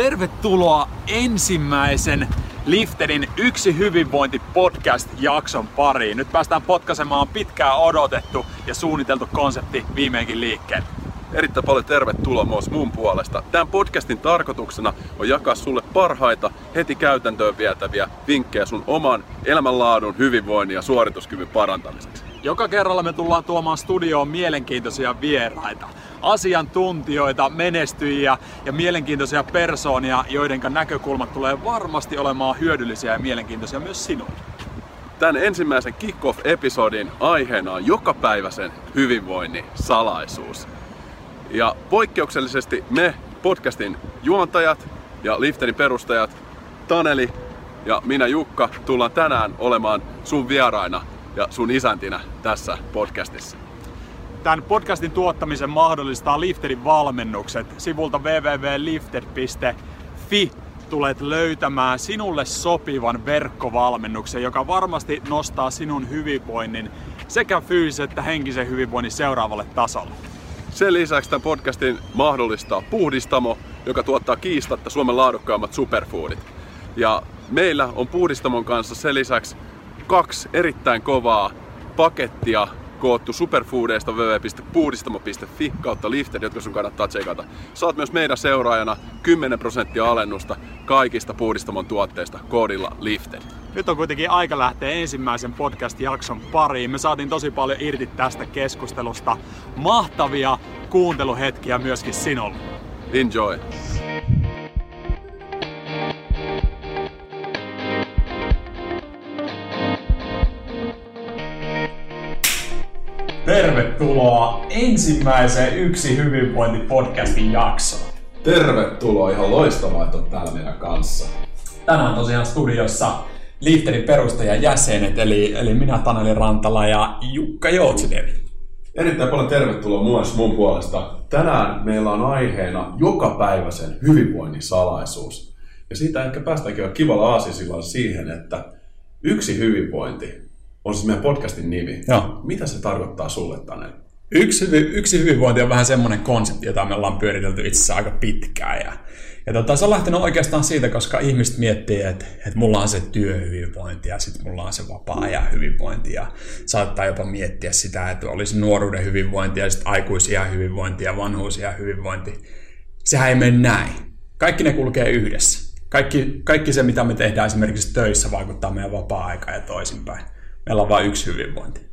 Tervetuloa ensimmäisen Lifterin Yksi hyvinvointi podcast-jakson pariin. Nyt päästään potkasemaan pitkään odotettu ja suunniteltu konsepti viimeinkin liikkeelle. Erittäin paljon tervetuloa myös mun puolesta. Tämän podcastin tarkoituksena on jakaa sulle parhaita, heti käytäntöön vietäviä vinkkejä sun oman elämänlaadun, hyvinvoinnin ja suorituskyvyn parantamiseksi. Joka kerralla me tullaan tuomaan studioon mielenkiintoisia vieraita, asiantuntijoita, menestyjiä ja mielenkiintoisia persoonia, joiden näkökulmat tulee varmasti olemaan hyödyllisiä ja mielenkiintoisia myös sinulle. Tämän ensimmäisen Kickoff-episodin aiheena on jokapäiväisen hyvinvoinnin salaisuus. Ja poikkeuksellisesti me podcastin juontajat ja Lifterin perustajat Taneli ja minä Jukka tullaan tänään olemaan sun vieraina ja sun isäntinä tässä podcastissa. Tämän podcastin tuottamisen mahdollistaa Lifterin valmennukset. Sivulta www.lifter.fi tulet löytämään sinulle sopivan verkkovalmennuksen, joka varmasti nostaa sinun hyvinvoinnin sekä fyysisen että henkisen hyvinvoinnin seuraavalle tasolle. Sen lisäksi tämän podcastin mahdollistaa Puhdistamo, joka tuottaa kiistatta Suomen laadukkaimmat superfoodit. Ja meillä on Puhdistamon kanssa sen lisäksi kaksi erittäin kovaa pakettia koottu superfoodeista www.puhdistamo.fi kautta lifter, jotka sun kannattaa tsekata. Saat myös meidän seuraajana 10 prosenttia alennusta kaikista puhdistamon tuotteista koodilla lifter. Nyt on kuitenkin aika lähteä ensimmäisen podcast-jakson pariin. Me saatiin tosi paljon irti tästä keskustelusta. Mahtavia kuunteluhetkiä myöskin sinulle. Enjoy! Tervetuloa ensimmäiseen Yksi hyvinvointi-podcastin jaksoon. Tervetuloa, ihan loistavaa, että olet täällä meidän kanssa. Tänään tosiaan studiossa Lifterin perustajan jäsenet, eli, eli minä Taneli Rantala ja Jukka Joutsidevi. Erittäin paljon tervetuloa myös mun puolesta. Tänään meillä on aiheena jokapäiväisen hyvinvoinnin salaisuus. Ja siitä ehkä päästäänkin jo kivalla aasisilla siihen, että yksi hyvinvointi on siis meidän podcastin nimi. Joo. Mitä se tarkoittaa sulle, Taneli? Yksi, yksi hyvinvointi on vähän semmoinen konsepti, jota me ollaan pyöritelty itse asiassa aika pitkään. Ja, ja tota, se on lähtenyt oikeastaan siitä, koska ihmiset miettii, että, että mulla on se työhyvinvointi ja sitten mulla on se vapaa-ajan hyvinvointi. Ja saattaa jopa miettiä sitä, että olisi nuoruuden hyvinvointi ja sitten aikuisia hyvinvointi ja vanhuusia hyvinvointi. Sehän ei mene näin. Kaikki ne kulkee yhdessä. Kaikki, kaikki se, mitä me tehdään esimerkiksi töissä, vaikuttaa meidän vapaa-aikaan ja toisinpäin meillä on vain yksi hyvinvointi.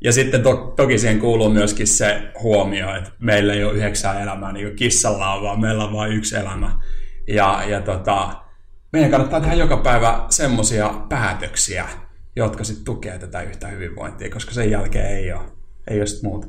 Ja sitten to, toki siihen kuuluu myöskin se huomio, että meillä ei ole yhdeksää elämää niin kuin kissalla on, vaan meillä on vain yksi elämä. Ja, ja tota, meidän kannattaa tehdä joka päivä semmoisia päätöksiä, jotka sitten tukee tätä yhtä hyvinvointia, koska sen jälkeen ei ole, ei ole muuta.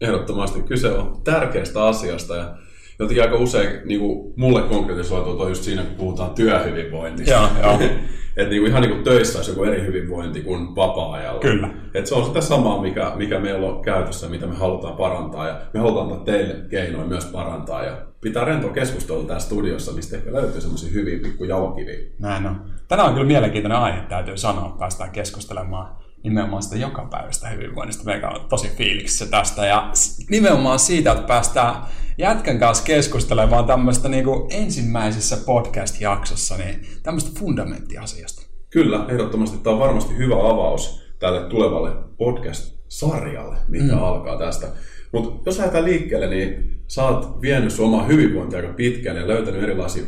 Ehdottomasti kyse on tärkeästä asiasta ja jotenkin aika usein niin kuin mulle konkretisoituu just siinä, kun puhutaan työhyvinvoinnista. Joo, joo. että niinku ihan niinku töissä olisi joku eri hyvinvointi kuin vapaa-ajalla. Kyllä. Et se on sitä samaa, mikä, mikä meillä on käytössä, mitä me halutaan parantaa. Ja me halutaan antaa teille keinoja myös parantaa. Ja pitää rentoa keskustelua täällä studiossa, mistä ehkä löytyy semmoisia hyviä pikku jalokiviä. Näin on. Tänään on kyllä mielenkiintoinen aihe, täytyy sanoa. Päästään keskustelemaan nimenomaan sitä jokapäiväistä hyvinvoinnista. Meikä on tosi fiiliksissä tästä. Ja nimenomaan siitä, että päästään jätkän kanssa keskustelemaan tämmöistä niin kuin ensimmäisessä podcast-jaksossa niin tämmöistä fundamenttiasiasta. Kyllä, ehdottomasti tämä on varmasti hyvä avaus tälle tulevalle podcast-sarjalle, mikä mm. alkaa tästä. Mutta jos lähdetään liikkeelle, niin sä oot vienyt sun omaa hyvinvointia aika pitkälle ja löytänyt erilaisia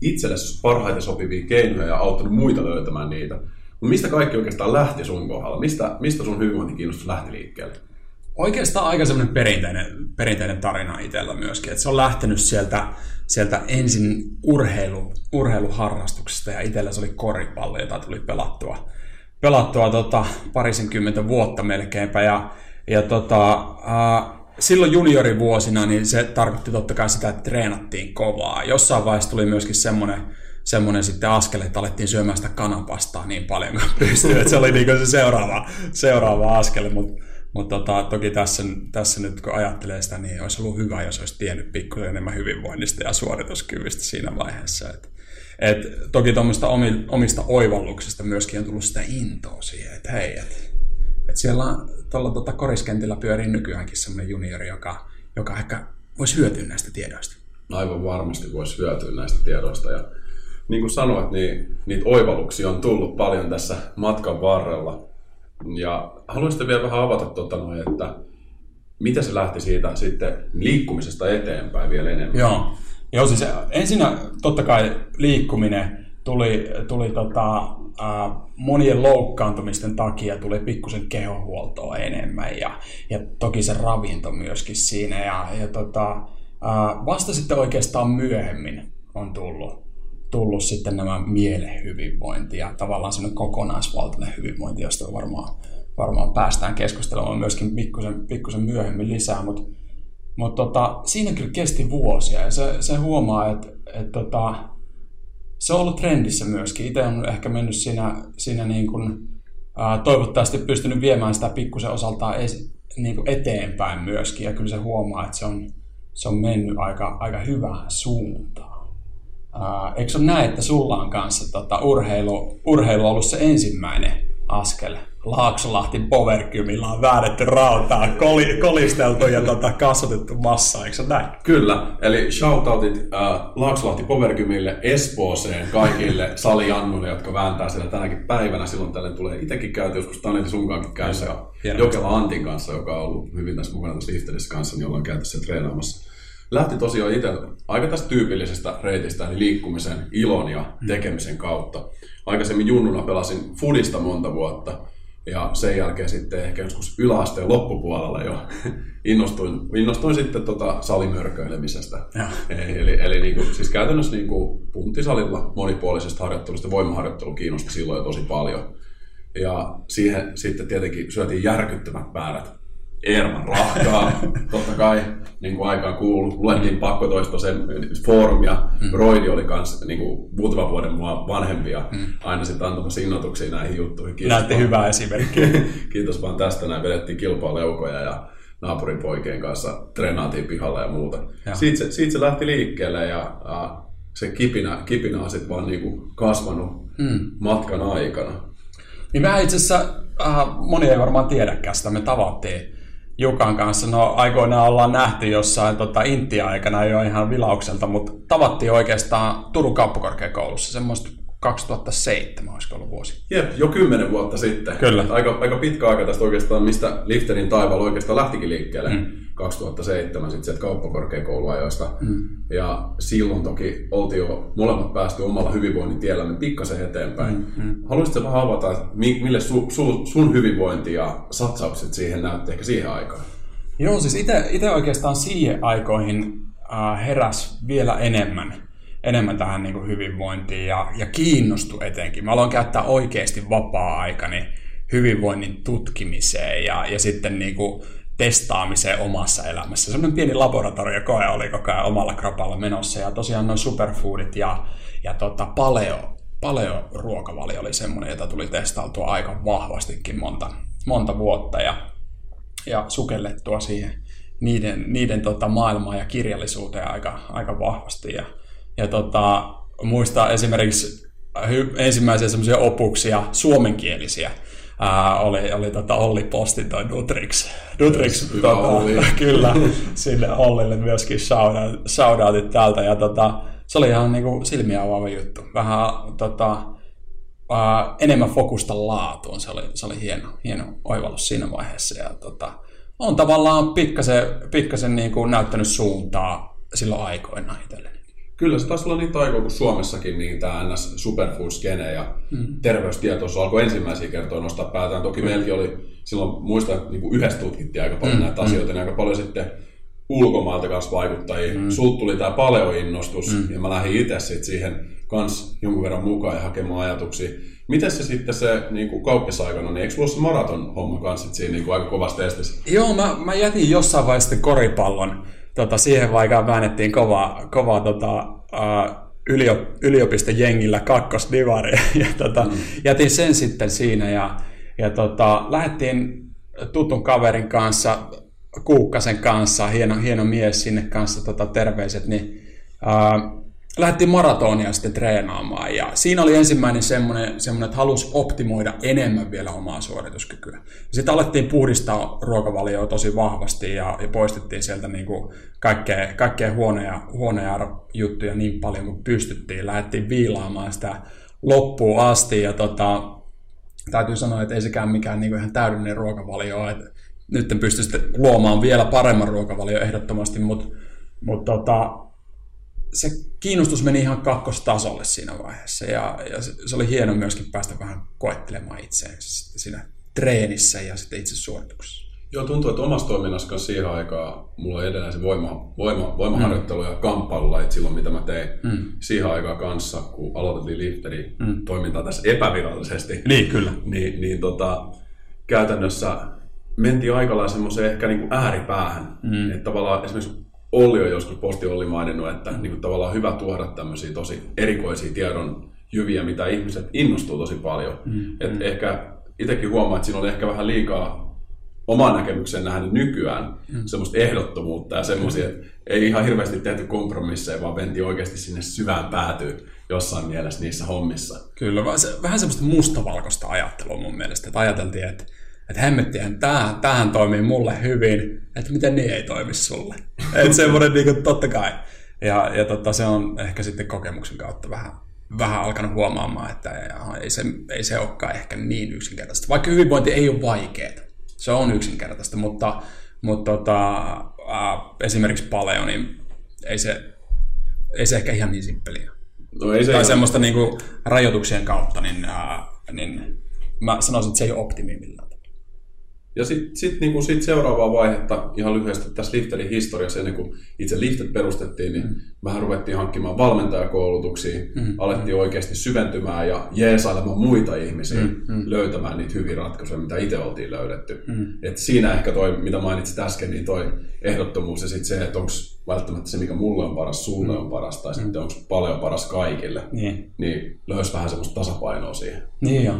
itsellesi parhaiten sopivia keinoja ja auttanut muita löytämään niitä. Mistä kaikki oikeastaan lähti sun kohdalla? Mistä, mistä sun hyvinvointikiinnostus lähti liikkeelle? Oikeastaan aika semmoinen perinteinen, perinteinen tarina itsellä myöskin. Että se on lähtenyt sieltä, sieltä ensin urheilu, urheiluharrastuksesta ja itsellä se oli koripallo, jota tuli pelattua, pelattua tota, parisenkymmentä vuotta melkeinpä. Ja, ja tota, äh, silloin juniorivuosina niin se tarkoitti totta kai sitä, että treenattiin kovaa. Jossain vaiheessa tuli myöskin semmoinen semmoinen sitten askel, että alettiin syömään sitä kanapastaa niin paljon kuin pystyy. Että se oli niin se seuraava, seuraava askel, mutta mut tota, toki tässä, tässä nyt kun ajattelee sitä, niin olisi ollut hyvä, jos olisi tiennyt pikkuisen enemmän hyvinvoinnista ja suorituskyvystä siinä vaiheessa. Et, et, toki tuommoista omista oivalluksista myöskin on tullut sitä intoa siihen, että hei, että et siellä tuolla tota koriskentillä pyörii nykyäänkin semmoinen juniori, joka, joka ehkä voisi hyötyä näistä tiedoista. aivan varmasti voisi hyötyä näistä tiedoista. Ja niin kuin sanoit, niin niitä oivalluksia on tullut paljon tässä matkan varrella. Ja haluaisitte vielä vähän avata, tuota noin, että miten se lähti siitä sitten liikkumisesta eteenpäin vielä enemmän? Joo, Joo siis ensinnä totta kai liikkuminen tuli, tuli tota, äh, monien loukkaantumisten takia tuli pikkusen kehohuoltoa enemmän ja, ja toki se ravinto myöskin siinä. Ja, ja tota, äh, vasta sitten oikeastaan myöhemmin on tullut, tullut sitten nämä mielen hyvinvointi ja tavallaan semmoinen kokonaisvaltainen hyvinvointi, josta varmaan, varmaan päästään keskustelemaan myöskin pikkusen, pikkusen myöhemmin lisää, mutta mut tota, siinä kyllä kesti vuosia ja se, se huomaa, että et tota, se on ollut trendissä myöskin. Itse on ehkä mennyt siinä, siinä niin kuin, ää, toivottavasti pystynyt viemään sitä pikkusen osaltaan es, niin kuin eteenpäin myöskin. Ja kyllä se huomaa, että se on, se on mennyt aika, aika hyvään suuntaan. Ää, eikö se ole näin, että sulla on kanssa tota, urheilu, urheilu ollut se ensimmäinen askel Laaksolahti Powerkymillä on väännetty rautaa, koli, kolisteltu ja tota, kasvatettu massa, eikö se näin? Kyllä, eli shoutoutit äh, Laaksolahti Powerkymille, Espooseen, kaikille saliannuille, jotka vääntää siellä tänäkin päivänä. Silloin tälle tulee itsekin käyty, joskus Taneli sunkaankin käynyt ja Jokela Antin kanssa, joka on ollut hyvin tässä mukana tässä Lifterissä kanssa, niin ollaan käyty siellä treenaamassa. Lähti tosiaan itse aika tästä tyypillisestä reitistä, eli liikkumisen, ilon ja tekemisen kautta. Aikaisemmin junnuna pelasin Fudista monta vuotta, ja sen jälkeen sitten ehkä joskus yläasteen loppupuolella jo innostuin, innostuin sitten tota salimörköilemisestä. Eli, eli niin kuin, siis käytännössä niin kuin puntisalilla monipuolisesta harjoittelusta, voimaharjoittelu kiinnosti silloin jo tosi paljon. Ja siihen sitten tietenkin syötiin järkyttävät määrät Eerman rahkaa, totta kai, niin kuin aikaan kuuluu. Luettiin pakkotoisto sen forum ja mm. Broidi oli kanssa niin kuin muutaman vuoden mua vanhempia mm. aina sitten antamassa innotuksia näihin juttuihin. Kiitos Näette vaan. hyvää esimerkkiä. Kiitos vaan tästä, näin vedettiin kilpaileukoja ja naapurin poikien kanssa treenaatiin pihalla ja muuta. Siitä se, siitä se lähti liikkeelle ja äh, se kipinä, kipinä on sitten vaan niin kuin kasvanut mm. matkan aikana. Niin mä itse asiassa, äh, moni ei varmaan tiedäkään sitä, me tavattiin Jukan kanssa. No aikoinaan ollaan nähty jossain tota, Intia-aikana jo ihan vilaukselta, mutta tavattiin oikeastaan Turun kauppakorkeakoulussa semmoista 2007 olisiko ollut vuosi. Jep, jo kymmenen vuotta sitten. Kyllä. Aika, aika pitkä aika tästä oikeastaan, mistä Lifterin taivaalla oikeastaan lähtikin liikkeelle. Mm. 2007 sitten sieltä kauppakorkeakouluajoista. Mm. Ja silloin toki oltiin jo molemmat päästy omalla hyvinvoinnin tiellämme pikkasen eteenpäin. Mm. Mm. Haluaisitko vähän avata, että mille su, su, sun hyvinvointi ja satsaukset siihen näytti ehkä siihen aikaan? Joo, siis itse oikeastaan siihen aikoihin äh, heräs vielä enemmän enemmän tähän niin kuin hyvinvointiin ja, ja kiinnostu etenkin. Mä aloin käyttää oikeasti vapaa-aikani hyvinvoinnin tutkimiseen ja, ja sitten niin kuin testaamiseen omassa elämässä. Sellainen pieni laboratoriokoe oli koko ajan omalla kropalla menossa ja tosiaan noin superfoodit ja, ja tota paleo, paleo ruokavalio oli semmoinen, jota tuli testailtua aika vahvastikin monta, monta vuotta ja, ja sukellettua siihen niiden, niiden tota maailmaan ja kirjallisuuteen aika, aika vahvasti. Ja, ja tota, muistaa esimerkiksi ensimmäisiä semmoisia opuksia suomenkielisiä, ää, oli, oli tota Olli Postin toi Nutrix. Nutrix yes, tota, kyllä, sinne Ollille myöskin shoutout, shoutoutit täältä. Ja tota, se oli ihan niinku silmiä avaava juttu. Vähän tota, ää, enemmän fokusta laatuun. Se oli, se oli hieno, hieno oivallus siinä vaiheessa. Ja tota, on tavallaan pikkasen, pikkasen niinku näyttänyt suuntaa silloin aikoina itselleni. Kyllä se taisi olla niin taikoa kuin Suomessakin, niin tämä NS Superfood-skene ja mm. terveystietoisuus alkoi ensimmäisiä kertoja nostaa päätään. Toki mm. meilläkin oli silloin, muista, että niin kuin yhdessä tutkittiin aika paljon mm. näitä asioita, mm. niin aika paljon sitten ulkomailta kanssa vaikuttajia. Mm. Sulta tuli tämä paleoinnostus mm. ja mä lähdin itse sitten siihen kans jonkun verran mukaan ja hakemaan ajatuksia. Miten se sitten se niin kuin kauppisaikana, niin eikö sulla se maraton homma kanssa siinä niin kuin aika kovasti testissä? Joo, mä, mä jätin jossain vaiheessa koripallon tota, siihen vaikka väännettiin kovaa, kovaa tota, uh, yliop, yliopistojengillä kakkosdivari. ja tota, mm. jätin sen sitten siinä ja, ja tota, lähdettiin tutun kaverin kanssa, Kuukkasen kanssa, hieno, hieno mies sinne kanssa tota, terveiset, niin uh, lähdettiin maratonia sitten treenaamaan ja siinä oli ensimmäinen semmoinen, semmoinen että halusi optimoida enemmän vielä omaa suorituskykyä. Sitten alettiin puhdistaa ruokavalioa tosi vahvasti ja, ja poistettiin sieltä niin kuin kaikkea, kaikkea huonoja, huonoja juttuja niin paljon kuin pystyttiin. Lähdettiin viilaamaan sitä loppuun asti ja tota, täytyy sanoa, että ei sekään mikään niin kuin ihan täydellinen ruokavalio, että nyt en pysty sitten luomaan vielä paremman ruokavalio ehdottomasti, mutta, mutta tota, se kiinnostus meni ihan kakkostasolle siinä vaiheessa ja, ja se, se oli hieno myöskin päästä vähän koettelemaan itseensä siinä treenissä ja sitten itse suorituksessa. Joo, tuntuu, että omassa toiminnassa kanssa siihen aikaan mulla oli edelleen se voima, voima, voimaharjoittelu mm. ja kamppailulajit silloin, mitä mä tein mm. siihen aikaan kanssa, kun aloitettiin lifteri mm. toimintaa tässä epävirallisesti. Niin, kyllä. Niin, niin tota, käytännössä mentiin aika lailla semmoiseen ehkä niin kuin ääripäähän. Mm. Että tavallaan esimerkiksi Olli on joskus, Posti Olli maininnut, että niin kuin tavallaan hyvä tuoda tämmöisiä tosi erikoisia tiedon jyviä, mitä ihmiset innostuu tosi paljon. Mm. Et mm. ehkä itsekin huomaa, että siinä on ehkä vähän liikaa oman näkemyksen nähnyt nykyään mm. semmoista ehdottomuutta ja semmoisia, että ei ihan hirveästi tehty kompromisseja, vaan venti oikeasti sinne syvään päätyy jossain mielessä niissä hommissa. Kyllä, vähän semmoista mustavalkoista ajattelua mun mielestä, että ajateltiin, että että hemmettihän, tämähän, tämähän toimii mulle hyvin, että miten niin ei toimi sulle. että semmoinen niin kuin, totta kai. Ja, ja totta, se on ehkä sitten kokemuksen kautta vähän, vähän alkanut huomaamaan, että ei se, ei se olekaan ehkä niin yksinkertaista. Vaikka hyvinvointi ei ole vaikeaa, se on yksinkertaista, mutta, mutta tota, äh, esimerkiksi paleo, niin ei se, ei se ehkä ihan niin simppeliä. No ei se tai ihan... semmoista niin kuin, rajoituksien kautta, niin, äh, niin mä sanoisin, että se ei ole optimi millään. Ja sitten sit, niin sit seuraavaa vaihetta ihan lyhyesti tässä Lifterin historiassa, ennen kuin itse Liftet perustettiin, niin mm. vähän ruvettiin hankkimaan valmentajakoulutuksia, mm. alettiin oikeasti syventymään ja jeesailemaan muita ihmisiä mm. mm. löytämään niitä hyviä ratkaisuja, mitä itse oltiin löydetty. Mm. Et siinä ehkä toi, mitä mainitsit äsken, niin toi ehdottomuus ja sitten se, että onko välttämättä se, mikä mulle on paras, sulle mm. on paras, tai mm. sitten onko paljon paras kaikille, niin, niin löysi vähän semmoista tasapainoa siihen. Niin joo.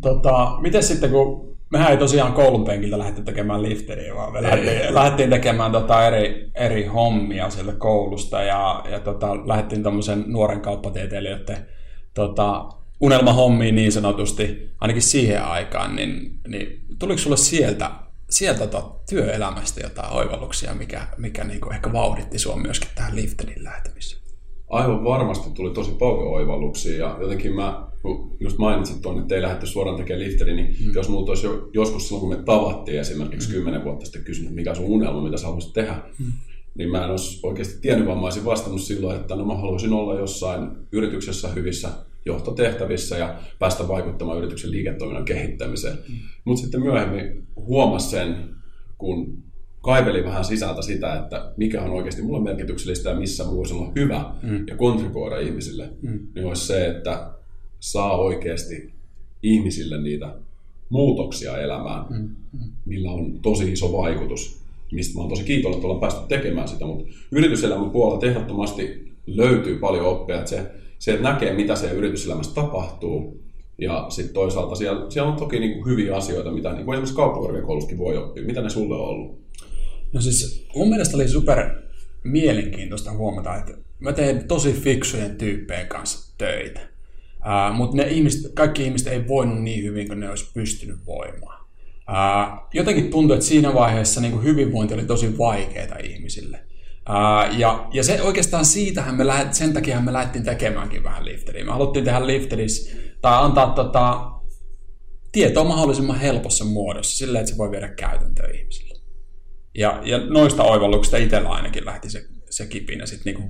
Tota, miten sitten, kun mehän ei tosiaan koulun penkiltä lähdetty tekemään lifteriä, vaan me lähdettiin, lähdettiin tekemään tota eri, eri hommia sieltä koulusta ja, ja tota, lähdettiin tämmöisen nuoren kauppatieteilijöiden tota, unelmahommiin niin sanotusti, ainakin siihen aikaan, niin, niin tuliko sulle sieltä, sieltä tota työelämästä jotain oivalluksia, mikä, mikä niinku ehkä vauhditti sinua myöskin tähän lifterin lähtemiseen? Aivan varmasti tuli tosi paljon oivalluksia ja jotenkin mä kun just mainitsit tuonne, että ei lähdetty suoraan tekemään lifteri, niin mm. jos muut olisi jo, joskus silloin, kun me tavattiin esimerkiksi mm. kymmenen vuotta sitten kysynyt, mikä on sun unelma, mitä sä haluaisit tehdä, mm. niin mä en olisi oikeasti tiennyt, vaan mä olisin vastannut silloin, että no mä haluaisin olla jossain yrityksessä hyvissä johtotehtävissä ja päästä vaikuttamaan yrityksen liiketoiminnan kehittämiseen. Mm. Mutta sitten myöhemmin huomasin sen, kun kaiveli vähän sisältä sitä, että mikä on oikeasti mulle merkityksellistä ja missä voisi olla hyvä mm. ja kontribuoida ihmisille, mm. niin olisi se, että saa oikeasti ihmisille niitä muutoksia elämään, mm, mm. millä on tosi iso vaikutus, mistä mä oon tosi kiitollinen, että ollaan päästy tekemään sitä, mutta yrityselämän puolella ehdottomasti löytyy paljon oppia, että se, se että näkee, mitä se yrityselämässä tapahtuu, ja sitten toisaalta siellä, siellä on toki niin kuin hyviä asioita, mitä niin kuin esimerkiksi kauppakorkeakoulussakin voi oppia. Mitä ne sulle on ollut? No siis mun mielestä oli super mielenkiintoista huomata, että mä teen tosi fiksujen tyyppejä kanssa töitä. Uh, mutta ne ihmiset, kaikki ihmiset ei voinut niin hyvin kuin ne olisi pystynyt voimaan. Uh, jotenkin tuntui, että siinä vaiheessa niin kuin hyvinvointi oli tosi vaikeaa ihmisille. Uh, ja, ja se oikeastaan siitähän me lähet, sen takia me lähdettiin tekemäänkin vähän lifteriä. Me haluttiin tehdä lifteris tai antaa tota, tietoa mahdollisimman helpossa muodossa, silleen, että se voi viedä käytäntöön ihmisille. Ja, ja noista oivalluksista itsellä ainakin lähti se, se kipinä sitten niinku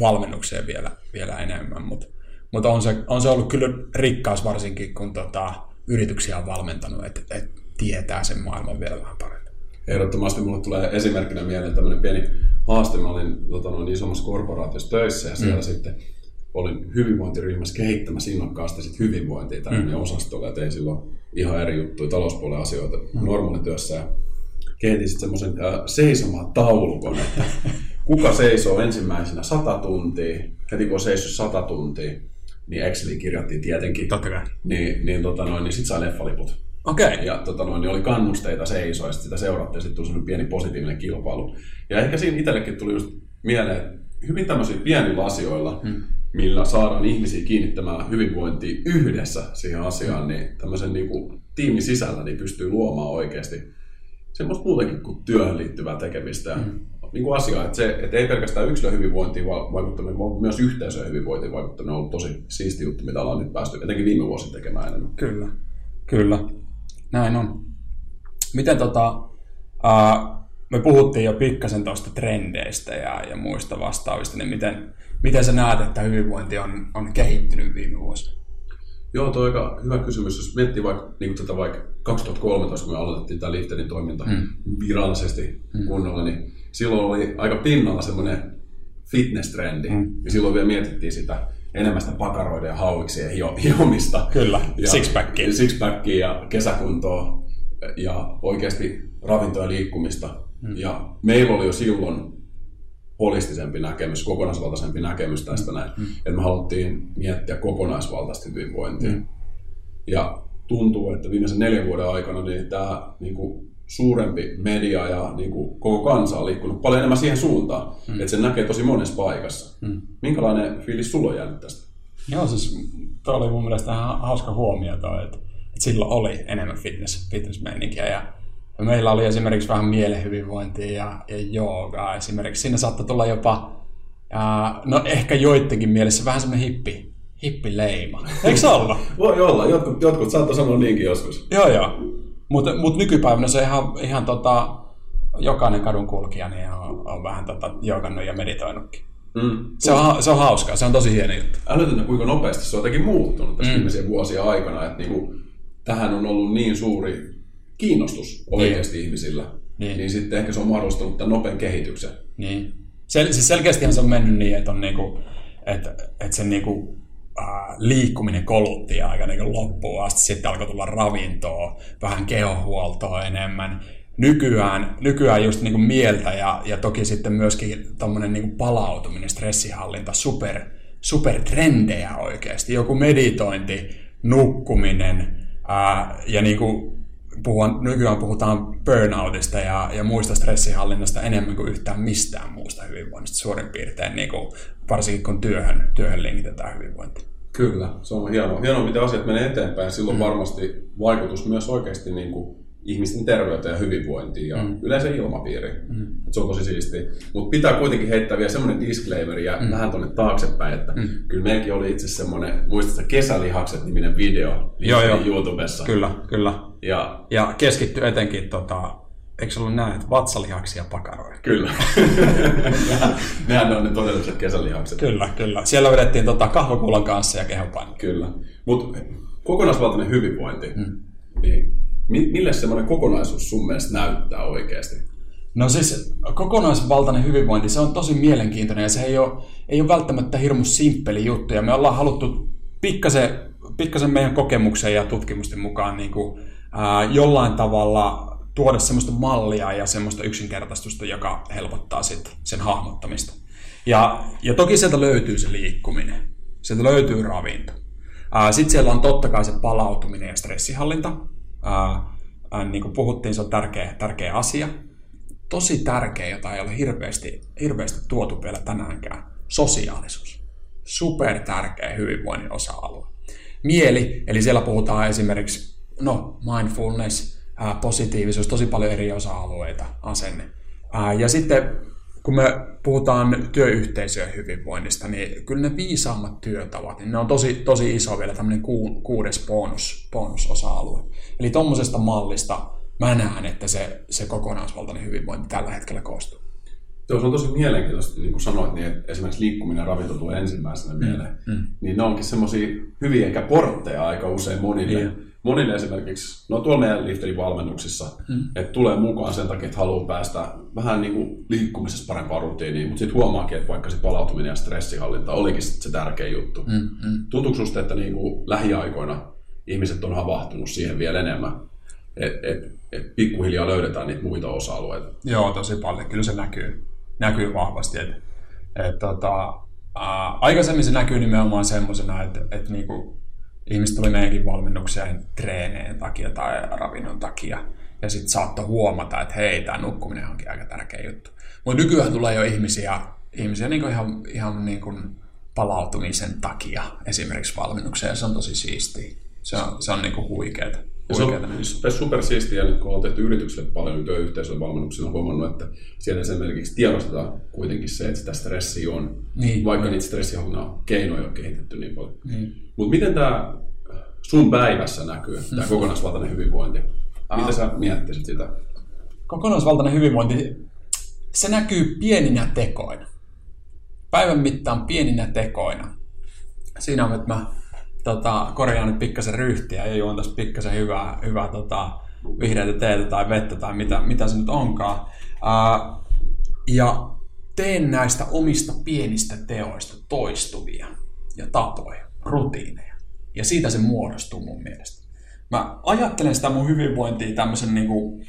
valmennukseen vielä, vielä enemmän. Mutta mutta on se, on se ollut kyllä rikkaus varsinkin, kun tota, yrityksiä on valmentanut, että et tietää sen maailman vielä vähän paremmin. Ehdottomasti mulle tulee esimerkkinä mieleen tämmöinen pieni haaste. Mä olin tota, noin isommassa korporaatiossa töissä ja siellä mm. sitten olin hyvinvointiryhmässä kehittämässä innokkaasti sit hyvinvointia tänne mm. osastolle ja tein silloin ihan eri juttuja, talouspuolen asioita mm. normaalityössä ja kehitin sitten semmoisen äh, seisomaan taulukon, että kuka seisoo ensimmäisenä 100 tuntia, heti kun on seissyt 100 tuntia, niin Exceliin kirjattiin tietenkin. Totta kai. Niin, niin, tota noin, niin sitten sai leffaliput. Okei. Okay. Ja tota noin, niin oli kannusteita seisoa, ja sitä seurattiin, ja sitten tuli pieni positiivinen kilpailu. Ja ehkä siinä itsellekin tuli just mieleen, hyvin tämmöisillä pienillä asioilla, hmm. millä saadaan ihmisiä kiinnittämään hyvinvointia yhdessä siihen asiaan, niin tämmöisen niin kuin, tiimin sisällä niin pystyy luomaan oikeasti semmoista muutenkin kuin työhön liittyvää tekemistä. Hmm. Niin kuin asia, että, se, että ei pelkästään yksilön hyvinvointiin vaikuttaminen, vaan myös yhteisön hyvinvointiin vaikuttaminen on ollut tosi siisti juttu, mitä ollaan nyt päästy etenkin viime vuosina tekemään enemmän. Kyllä, kyllä. Näin on. Miten tota, uh, me puhuttiin jo pikkasen tuosta trendeistä ja, ja muista vastaavista, niin miten, miten sä näet, että hyvinvointi on, on kehittynyt viime vuosina? Joo, tuo aika hyvä kysymys. Jos miettii vaikka, niin tätä vaikka 2013, kun me aloitettiin tämä Lifterin toiminta hmm. virallisesti hmm. kunnolla, niin silloin oli aika pinnalla semmoinen fitness-trendi. Hmm. Ja silloin vielä mietittiin sitä enemmän sitä pakaroiden ja hauiksien hiomista. Kyllä, sixpackia. Sixpackia ja kesäkuntoa ja oikeasti ravintoa ja liikkumista. Mm. Ja meillä oli jo silloin holistisempi näkemys, kokonaisvaltaisempi näkemys tästä näin. Mm. Että me haluttiin miettiä kokonaisvaltaista hyvinvointia. Mm. Ja tuntuu, että viimeisen neljän vuoden aikana niin tämä niin kuin, suurempi media ja niin kuin, koko kansa on liikkunut paljon enemmän siihen suuntaan, mm. että se näkee tosi monessa paikassa. Mm. Minkälainen fiilis sulla on jäänyt tästä? Joo, siis tuo oli mun mielestä ihan hauska huomio toi, että, että silloin oli enemmän fitness, fitness-meininkiä ja Meillä oli esimerkiksi vähän mielehyvinvointia ja, ja joogaa esimerkiksi. Siinä saattoi tulla jopa, ää, no ehkä joidenkin mielessä vähän semmoinen hippi, hippileima. Eikö se olla? Voi olla, jotkut, jotkut saattoi sanoa niinkin joskus. Joo, joo. Mutta mut nykypäivänä se ihan, ihan tota, jokainen kadun kulkija niin on, on vähän tota, joogannut ja meditoinutkin. Mm. Se, on, se on hauskaa, se on tosi hieno juttu. Älytöntä, kuinka nopeasti se on jotenkin muuttunut tässä mm. viimeisen vuosien aikana. Että niinku, tähän on ollut niin suuri kiinnostus oikeasti niin. ihmisillä, niin. niin sitten ehkä se on mahdollistanut tämän nopean kehityksen. Niin. Sel- siis selkeästihan se on mennyt niin, että, on niinku, että, että sen niinku, äh, liikkuminen kolutti aika niinku loppuun asti. Sitten alkoi tulla ravintoa, vähän kehohuoltoa enemmän. Nykyään, nykyään just niinku mieltä ja, ja toki sitten myöskin tommonen niinku palautuminen, stressihallinta, super, super trendejä oikeasti. Joku meditointi, nukkuminen ää, ja niinku puhua, nykyään puhutaan burnoutista ja, ja muista stressihallinnasta enemmän kuin yhtään mistään muusta hyvinvoinnista suurin piirtein, niin kuin, varsinkin kun työhön, työhön linkitetään hyvinvointi. Kyllä, se on hienoa. Hienoa, miten asiat menee eteenpäin. Silloin mm. varmasti vaikutus myös oikeasti niin kuin ihmisten terveyteen ja hyvinvointiin ja mm. yleensä ilmapiiri. Mm. Se on tosi siistiä. Mutta pitää kuitenkin heittää vielä semmoinen disclaimer ja mm. vähän tuonne taaksepäin, että mm. kyllä meilläkin oli itse semmoinen, muistatko Kesälihakset-niminen video joo, joo. YouTubessa. Kyllä, kyllä. Ja, ja keskitty etenkin tota, eikö se ollut näin, että vatsalihaksia pakaroja? Kyllä. Nehän on ne todelliset kesälihakset. Kyllä, kyllä. Siellä vedettiin tota kahvakuulan kanssa ja kehopaino. Kyllä. Mutta kokonaisvaltainen hyvinvointi, mm. niin Mille semmoinen kokonaisuus sun mielestä näyttää oikeasti? No siis kokonaisvaltainen hyvinvointi, se on tosi mielenkiintoinen ja se ei ole, ei ole välttämättä hirmu simppeli juttu. Ja me ollaan haluttu pikkasen, pikkasen meidän kokemuksen ja tutkimusten mukaan niin kuin, ää, jollain tavalla tuoda semmoista mallia ja semmoista yksinkertaistusta, joka helpottaa sit sen hahmottamista. Ja, ja toki sieltä löytyy se liikkuminen. Sieltä löytyy ravinto. Sitten siellä on totta kai se palautuminen ja stressihallinta ää, niin kuin puhuttiin, se on tärkeä, tärkeä asia. Tosi tärkeä, jota ei ole hirveästi, hirveästi tuotu vielä tänäänkään, sosiaalisuus. Super tärkeä hyvinvoinnin osa-alue. Mieli, eli siellä puhutaan esimerkiksi no, mindfulness, ää, positiivisuus, tosi paljon eri osa-alueita, asenne. Ää, ja sitten kun me puhutaan työyhteisöjen hyvinvoinnista, niin kyllä ne viisaammat työtavat, niin ne on tosi, tosi iso vielä tämmöinen ku, kuudes bonus, bonusosa-alue. Eli tuommoisesta mallista mä näen, että se, se kokonaisvaltainen hyvinvointi tällä hetkellä koostuu. Tuo on tosi mielenkiintoista, niin kuin sanoit, niin että esimerkiksi liikkuminen ja ravinto tulee ensimmäisenä mieleen. Mm. mm. Niin ne onkin semmoisia hyviä ehkä portteja aika usein monille. Niin monille esimerkiksi, no tuolla meidän lifterin valmennuksissa, mm. että tulee mukaan sen takia, että haluaa päästä vähän niin kuin liikkumisessa parempaan rutiiniin, mutta sitten huomaakin, että vaikka se palautuminen ja stressihallinta olikin se tärkeä juttu. Mm. Mm. Tuntuuko sinusta, että niin kuin lähiaikoina ihmiset on havahtunut siihen vielä enemmän, että et, et pikkuhiljaa löydetään niitä muita osa-alueita? Joo, tosi paljon. Kyllä se näkyy, näkyy vahvasti. Et, et, tota, ää, aikaisemmin se näkyy nimenomaan semmoisena, että et, niinku, ihmiset tuli meidänkin valmennukseen treeneen takia tai ravinnon takia. Ja sitten saattoi huomata, että hei, tämä nukkuminen onkin aika tärkeä juttu. Mutta nykyään tulee jo ihmisiä, ihmisiä niin kuin ihan, ihan niin kuin palautumisen takia esimerkiksi valmennukseen, ja se on tosi siistiä. Se on, se on niin kuin huikeeta. Ja se on siis super siistiä, nyt kun on tehty yritykselle paljon työyhteisön valmennuksia, on huomannut, että siellä esimerkiksi tiedostetaan kuitenkin se, että sitä stressiä on, niin, vaikka niin. niitä stressihommaa keinoja on kehitetty niin paljon. Niin. Mutta miten tämä sun päivässä näkyy, tämä mm. kokonaisvaltainen hyvinvointi? Ah. Mitä sä miettisit sitä? Kokonaisvaltainen hyvinvointi, se näkyy pieninä tekoina. Päivän mittaan pieninä tekoina. Siinä on, että mä tota, korjaan nyt pikkasen ryhtiä ja juon tässä pikkasen hyvää, hyvää tota, vihreätä teetä tai vettä tai mitä, mitä se nyt onkaan. Uh, ja teen näistä omista pienistä teoista toistuvia ja tapoja, rutiineja. Ja siitä se muodostuu mun mielestä. Mä ajattelen sitä mun hyvinvointia tämmöisen niin kuin,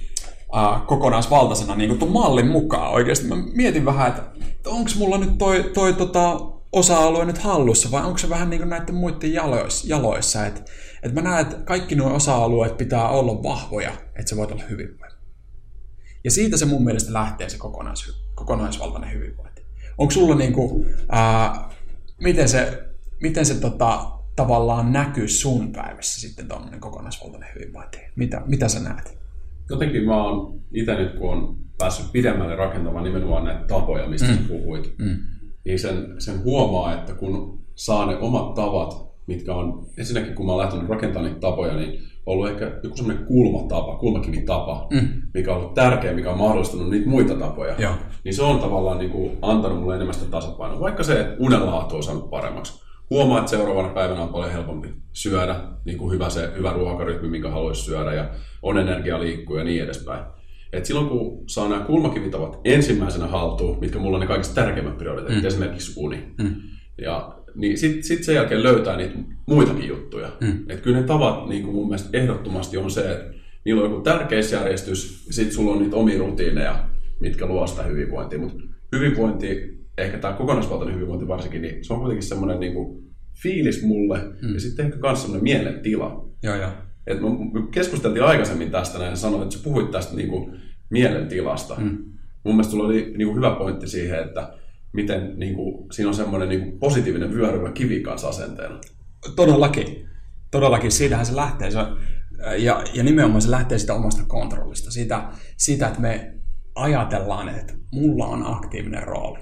uh, kokonaisvaltaisena niin kuin mallin mukaan oikeasti. Mä mietin vähän, että onko mulla nyt toi, toi tota, osa-alue nyt hallussa, vai onko se vähän niin kuin näiden muiden jaloissa, jaloissa että, että mä näen, että kaikki nuo osa-alueet pitää olla vahvoja, että se voi olla hyvinvointi. Ja siitä se mun mielestä lähtee se kokonais, kokonaisvaltainen hyvinvointi. Onko sulla niin kuin, ää, miten se, miten se tota, tavallaan näkyy sun päivässä sitten tuommoinen kokonaisvaltainen hyvinvointi? Mitä, mitä sä näet? Jotenkin mä oon itse nyt, kun on päässyt pidemmälle rakentamaan nimenomaan näitä tapoja, mistä mm. puhuit, mm niin sen, sen huomaa, että kun saa ne omat tavat, mitkä on, ensinnäkin kun mä oon lähtenyt rakentamaan niitä tapoja, niin ollut ehkä joku semmoinen kulmatapa, kulmakivitapa, mm. mikä on ollut tärkeä, mikä on mahdollistanut niitä muita tapoja. Ja. Niin se on tavallaan niin kuin antanut mulle enemmän sitä tasapainoa. Vaikka se, unenlaatu on saanut paremmaksi. Huomaa, että seuraavana päivänä on paljon helpompi syödä, niin kuin hyvä se hyvä ruokarytmi, minkä haluaisi syödä, ja on energia liikkua ja niin edespäin. Et silloin kun saa nämä kulmakivitavat ensimmäisenä haltuun, mitkä mulla on ne kaikista tärkeimmät prioriteetit, mm. esimerkiksi uni, mm. ja, niin sitten sit sen jälkeen löytää niitä muitakin juttuja. Mm. Et kyllä ne tavat niin kuin mun mielestä ehdottomasti on se, että niillä on joku tärkeysjärjestys, ja sitten sulla on niitä omia rutiineja, mitkä luo sitä hyvinvointia. Mutta hyvinvointi, ehkä tämä kokonaisvaltainen hyvinvointi varsinkin, niin se on kuitenkin semmoinen niin kuin fiilis mulle, mm. ja sitten ehkä myös semmoinen mielentila. Joo, joo. Et me keskusteltiin aikaisemmin tästä näin ja sanoin, että sä puhuit tästä niin kuin mielentilasta. Mm. Mun mielestä sulla oli niin kuin hyvä pointti siihen, että miten niin kuin, siinä on semmoinen niin kuin positiivinen vyöryvä kivi kanssa asenteena. Todellakin. Todellakin. Siitähän se lähtee. Se, ja, ja nimenomaan se lähtee sitä omasta kontrollista. Siitä, siitä, että me ajatellaan, että mulla on aktiivinen rooli.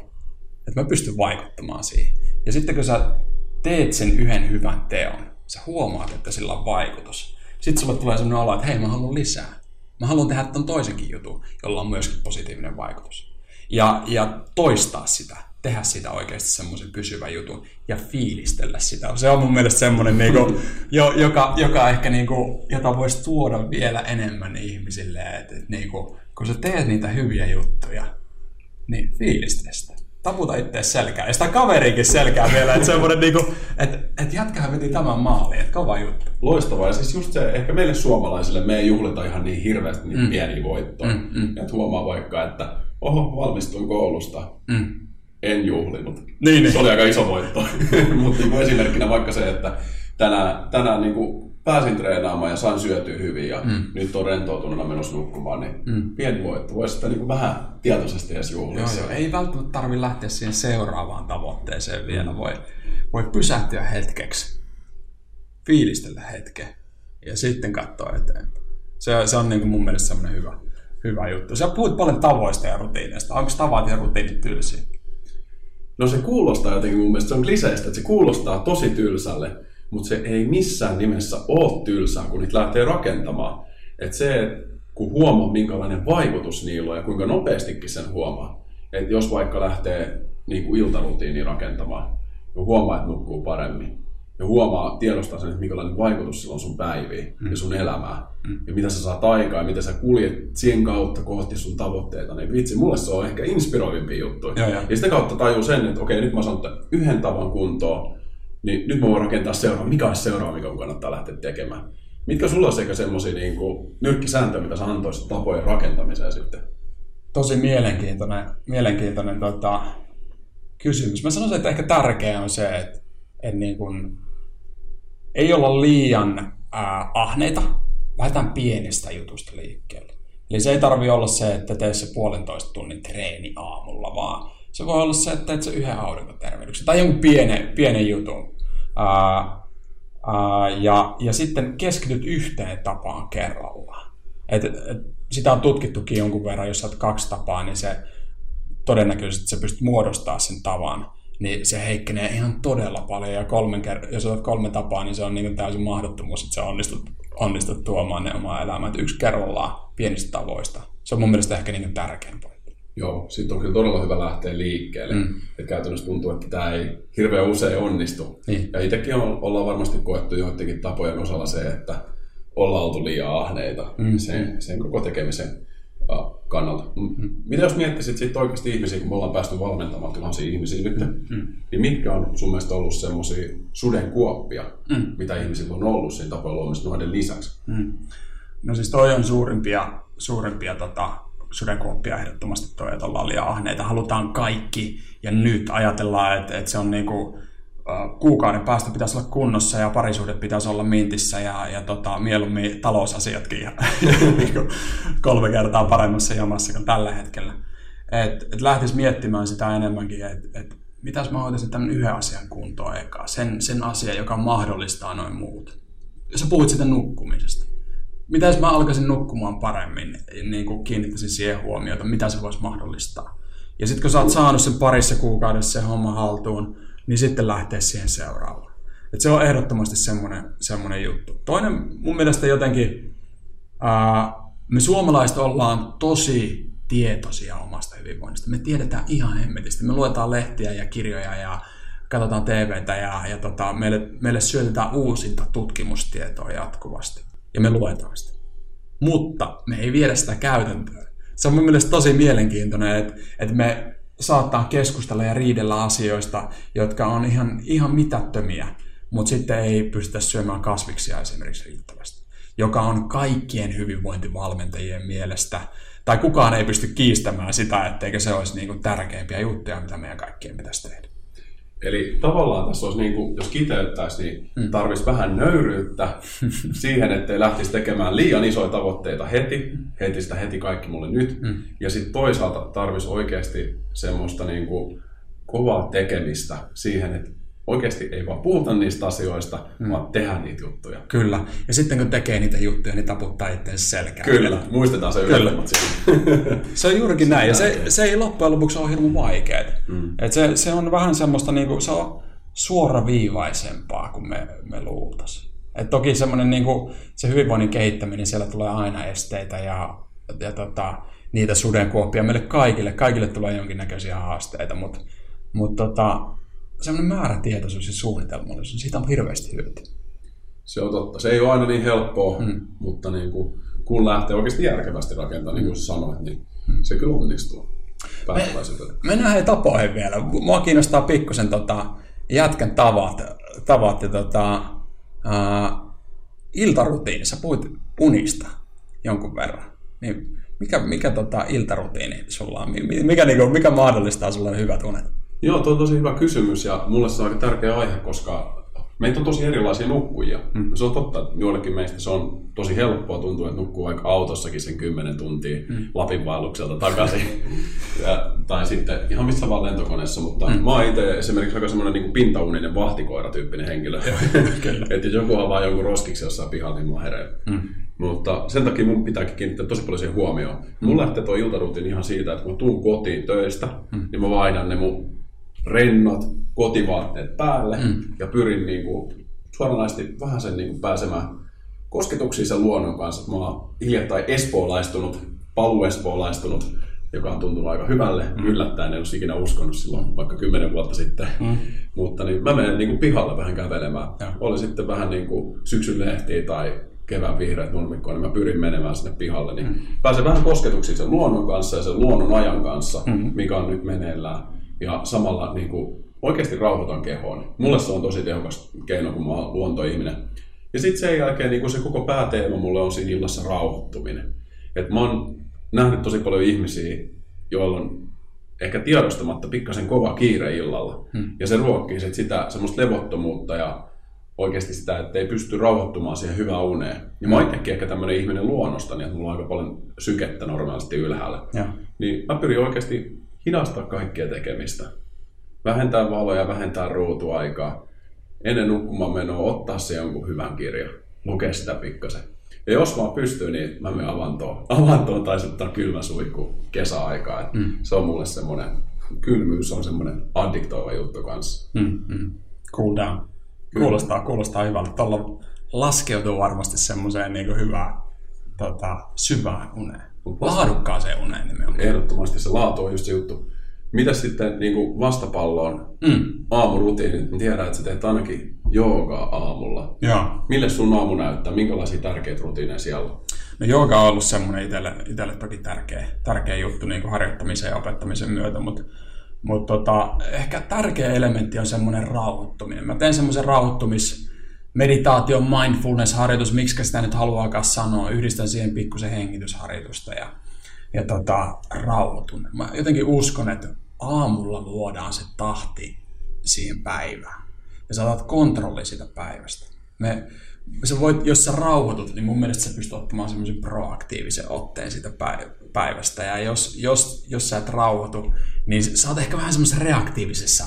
Että mä pystyn vaikuttamaan siihen. Ja sitten kun sä teet sen yhden hyvän teon, sä huomaat, että sillä on vaikutus. Sitten sulle tulee sellainen olo, että hei, mä haluan lisää. Mä haluan tehdä ton toisenkin jutun, jolla on myöskin positiivinen vaikutus. Ja, ja toistaa sitä, tehdä sitä oikeasti semmoisen pysyvän jutun ja fiilistellä sitä. Se on mun mielestä semmoinen, niinku, jo, joka, joka ehkä, niinku, jota voisi tuoda vielä enemmän ihmisille. Että, et, niinku, kun sä teet niitä hyviä juttuja, niin fiilistele sitä taputa itse selkää. Ja sitä kaveriikin selkää vielä, että semmoinen niinku, että et jätkähän veti tämän maaliin, että kova juttu. Loistavaa. Ja siis just se, ehkä meille suomalaisille me ei juhlita ihan niin hirveästi niitä mm. pieniä voittoja. Mm, mm. Että huomaa vaikka, että oho, valmistuin koulusta. Mm. En juhlinut. Niin, se niin. oli aika iso voitto. Mutta niin esimerkkinä vaikka se, että tänään, tänään niin kuin pääsin treenaamaan ja sain syötyä hyvin ja mm. nyt on rentoutuneena menossa nukkumaan, niin mm. pieni voitto. Voisi sitä niin vähän tietoisesti edes juhlia. Joo, joo. Ei välttämättä tarvitse lähteä siihen seuraavaan tavoitteeseen vielä. Voi, voi pysähtyä hetkeksi, fiilistellä hetken ja sitten katsoa eteenpäin. Se, se on niin kuin mun mielestä semmoinen hyvä, hyvä juttu. Sä puhut paljon tavoista ja rutiineista. Onko tavat ja rutiinit tylsiä? No se kuulostaa jotenkin mun mielestä, se on kliseistä, että se kuulostaa tosi tylsälle mutta se ei missään nimessä ole tylsää, kun niitä lähtee rakentamaan. Että se, kun huomaa, minkälainen vaikutus niillä on ja kuinka nopeastikin sen huomaa. Että jos vaikka lähtee niin kuin iltarutiini rakentamaan, ja huomaa, että nukkuu paremmin, ja huomaa, tiedostaa sen, että minkälainen vaikutus sillä on sun päiviin mm. ja sun elämää. Mm. Ja mitä sä saat aikaa ja miten sä kuljet sen kautta kohti sun tavoitteita. Niin vitsi, mulle se on ehkä inspiroivimpia juttuja. Ja, ja. ja sitä kautta tajuu sen, että okei, nyt mä saan yhden tavan kuntoon, niin nyt mä voin rakentaa seuraava. Mikä olisi seuraava, mikä kannattaa lähteä tekemään? Mitkä sulla on sekä semmoisia niin nyrkkisääntöjä, mitä sä antoisit tapojen rakentamiseen sitten? Tosi mielenkiintoinen, mielenkiintoinen tota, kysymys. Mä sanoisin, että ehkä tärkeää on se, että, että niin kuin, ei olla liian ää, ahneita, lähdetään pienestä jutusta liikkeelle. Eli se ei tarvi olla se, että tee se puolentoista tunnin treeni aamulla, vaan Se voi olla se, että teet se yhden aurinkotervehdyksen tai jonkun pienen, pienen jutun. Ää, ää, ja, ja sitten keskityt yhteen tapaan kerrallaan. Et, et, sitä on tutkittukin jonkun verran, jos olet kaksi tapaa, niin se todennäköisesti se pystyt muodostaa sen tavan, niin se heikkenee ihan todella paljon. Ja kolmen ker- jos olet kolme tapaa, niin se on niin täysin mahdottomuus, että se onnistut, onnistut tuomaan ne omaa elämää. Että yksi kerrallaan pienistä tavoista. Se on mun mielestä ehkä niin tärkein. Joo, sitten on kyllä todella hyvä lähteä liikkeelle. Mm. Että käytännössä tuntuu, että tämä ei hirveän usein onnistu. Niin. Ja itsekin on, ollaan varmasti koettu joidenkin tapojen osalla se, että ollaan oltu liian ahneita mm. sen, sen koko tekemisen kannalta. Mm. Mitä jos miettisit sitten oikeasti ihmisiä, kun me ollaan päästy valmentamaan tuhansia ihmisiä nyt, mm. niin mitkä on sun mielestä ollut semmoisia sudenkuoppia, mm. mitä ihmisillä on ollut siinä tapojen noiden lisäksi? Mm. No siis toi on suurimpia, suurimpia tota, sudenkuoppia ehdottomasti toi, että ollaan liian ahneita. Halutaan kaikki ja nyt ajatellaan, että, että se on niinku, kuukauden päästä pitäisi olla kunnossa ja parisuudet pitäisi olla mintissä ja, ja tota, mieluummin talousasiatkin ja, niinku kolme kertaa paremmassa jamassa kuin tällä hetkellä. Että et lähtisi miettimään sitä enemmänkin, että et, mitäs mä hoitaisin tämän yhden asian kuntoon eka, sen, sen asian, joka mahdollistaa noin muut. Sä puhuit sitä nukkumisesta. Mitä jos mä alkaisin nukkumaan paremmin, niin kuin kiinnittäisin siihen huomiota, mitä se voisi mahdollistaa. Ja sitten kun sä oot saanut sen parissa kuukaudessa se homma haltuun, niin sitten lähteä siihen seuraavaan. Et se on ehdottomasti semmoinen, semmoinen juttu. Toinen mun mielestä jotenkin, ää, me suomalaiset ollaan tosi tietoisia omasta hyvinvoinnista. Me tiedetään ihan hemmetistä. Me luetaan lehtiä ja kirjoja ja katsotaan TVtä ja, ja tota, meille, meille syötetään uusinta tutkimustietoa jatkuvasti. Ja me luetaan sitä. Mutta me ei viedä sitä käytäntöön. Se on mun mielestä tosi mielenkiintoinen, että, että me saattaa keskustella ja riidellä asioista, jotka on ihan, ihan mitättömiä, mutta sitten ei pystytä syömään kasviksia esimerkiksi riittävästi, joka on kaikkien hyvinvointivalmentajien mielestä, tai kukaan ei pysty kiistämään sitä, etteikö se olisi niin kuin tärkeimpiä juttuja, mitä meidän kaikkien pitäisi tehdä. Eli tavallaan tässä olisi, niin kuin, jos kiteyttäisi, niin mm. tarvitsisi vähän nöyryyttä siihen, ettei lähtisi tekemään liian isoja tavoitteita heti, heti sitä heti kaikki mulle nyt. Mm. Ja sitten toisaalta tarvitsisi oikeasti semmoista niin kuin, kovaa tekemistä siihen, että oikeasti ei vaan puhuta niistä asioista, mm. vaan tehdä niitä juttuja. Kyllä. Ja sitten kun tekee niitä juttuja, niin taputtaa itseensä selkään. Kyllä. Muistetaan se Kyllä. se on juurikin näin. Ja se, se ei loppujen lopuksi ole hirveän vaikeaa. Mm. Et se, se on vähän semmoista, niinku, se on suoraviivaisempaa kuin me, me luultaisiin. Et toki semmoinen niinku, se hyvinvoinnin kehittäminen, siellä tulee aina esteitä ja, ja tota, niitä sudenkuoppia meille kaikille. Kaikille tulee jonkinnäköisiä haasteita, mutta mut tota, semmoinen määrätietoisuus ja suunnitelmallisuus, siitä on hirveästi hyötyä. Se on totta. Se ei ole aina niin helppoa, mm. mutta niin kuin, kun lähtee oikeasti järkevästi rakentamaan, niin kuin sanoit, niin mm. se kyllä onnistuu. Me, mennään hei tapoihin vielä. Mua kiinnostaa pikkusen tota, jätkän tavat, tavat ja tota, uh, iltarutiini. Sä puhuit unista jonkun verran. Niin mikä, mikä tota, iltarutiini sulla on? Mikä, mikä, niinku, mikä mahdollistaa sulle hyvät unet? Joo, tuo on tosi hyvä kysymys ja mulle se on aika tärkeä aihe, koska meitä on tosi erilaisia nukkujia. Mm. Se on totta, että joillekin meistä se on tosi helppoa, tuntuu, että nukkuu vaikka autossakin sen 10 tuntia mm. Lapin vaellukselta takaisin. ja, tai sitten ihan missä vaan lentokoneessa, mutta mm. mä oon itse esimerkiksi aika semmoinen niin pintauninen vahtikoira-tyyppinen henkilö. että jos joku vaan jonkun roskiksi jossain pihalla, niin mä hereen. Mm. Mutta sen takia mun pitääkin kiinnittää tosi paljon siihen huomioon. Mm. Mulla lähtee tuo iltarutiin ihan siitä, että kun mä tuun kotiin töistä, mm. niin mä vaihdan ne mun rennot kotivaatteet päälle mm. ja pyrin niin kuin, suoranaisesti vähän sen niin kuin, pääsemään kosketuksiin sen luonnon kanssa. Mä oon hiljattain espoolaistunut, paluespoolaistunut, joka on tuntunut aika hyvälle. Mm. Yllättäen en olisi ikinä uskonut silloin vaikka kymmenen vuotta sitten. Mm. Mutta niin, mä menen niin kuin, pihalle vähän kävelemään. Ja. Oli sitten vähän niin kuin, syksyn lehtiä tai kevään vihreät nurmikkoa, niin mä pyrin menemään sinne pihalle. Niin mm. Pääsen vähän kosketuksiin sen luonnon kanssa ja sen luonnon ajan kanssa, mm. mikä on nyt meneillään ja samalla niin kuin, oikeasti rauhoitan kehoon. Mulle se on tosi tehokas keino, kun mä oon luontoihminen. Ja sitten sen jälkeen niin kuin se koko pääteema mulle on siinä illassa rauhoittuminen. Et mä oon nähnyt tosi paljon ihmisiä, joilla on ehkä tiedostamatta pikkasen kova kiire illalla. Hmm. Ja se ruokkii sit sitä semmoista levottomuutta ja oikeasti sitä, että ei pysty rauhoittumaan siihen hyvään uneen. Ja mä oon itsekin ehkä tämmöinen ihminen luonnosta, niin että mulla on aika paljon sykettä normaalisti ylhäällä. Ja. Niin mä pyrin oikeasti hidastaa kaikkea tekemistä. Vähentää valoja, vähentää ruutuaikaa. Ennen nukkumaan menoa ottaa se jonkun hyvän kirjan, lukea sitä pikkasen. Ja jos vaan pystyy, niin mä menen avantoon, avantoon tai sitten kylmä suihku kesäaikaa. Mm. Se on mulle semmoinen, kylmyys on semmoinen addiktoiva juttu kanssa. Mm, mm. Cool down. Kuulostaa, kuulostaa hyvältä. Tuolla laskeutuu varmasti semmoiseen niin hyvään tota, syvään uneen. Laadukkaaseen uneen nimenomaan. Ehdottomasti se laatu on just se juttu. Mitä sitten niin kuin vastapalloon mm. aamurutiinit? Mä tiedän, että sä teet ainakin joogaa aamulla. Joo. Mille sun aamu näyttää? Minkälaisia tärkeitä rutiineja siellä on? No jooga on ollut semmoinen itselle, itselle toki tärkeä, tärkeä juttu niin kuin harjoittamisen ja opettamisen myötä, mutta mutta tota, ehkä tärkeä elementti on semmoinen rauhoittuminen. Mä teen semmoisen rauhoittumis meditaation mindfulness-harjoitus, miksi sitä nyt haluaakaan sanoa. Yhdistän siihen pikkusen hengitysharjoitusta ja, ja tota, rauhoitun. Mä jotenkin uskon, että aamulla luodaan se tahti siihen päivään. Ja sä otat kontrolli siitä päivästä. Me, sä voit, jos sä rauhoitut, niin mun mielestä sä pystyt ottamaan semmoisen proaktiivisen otteen siitä päivästä. Ja jos, jos, jos sä et rauhoitu, niin sä oot ehkä vähän semmoisessa reaktiivisessa,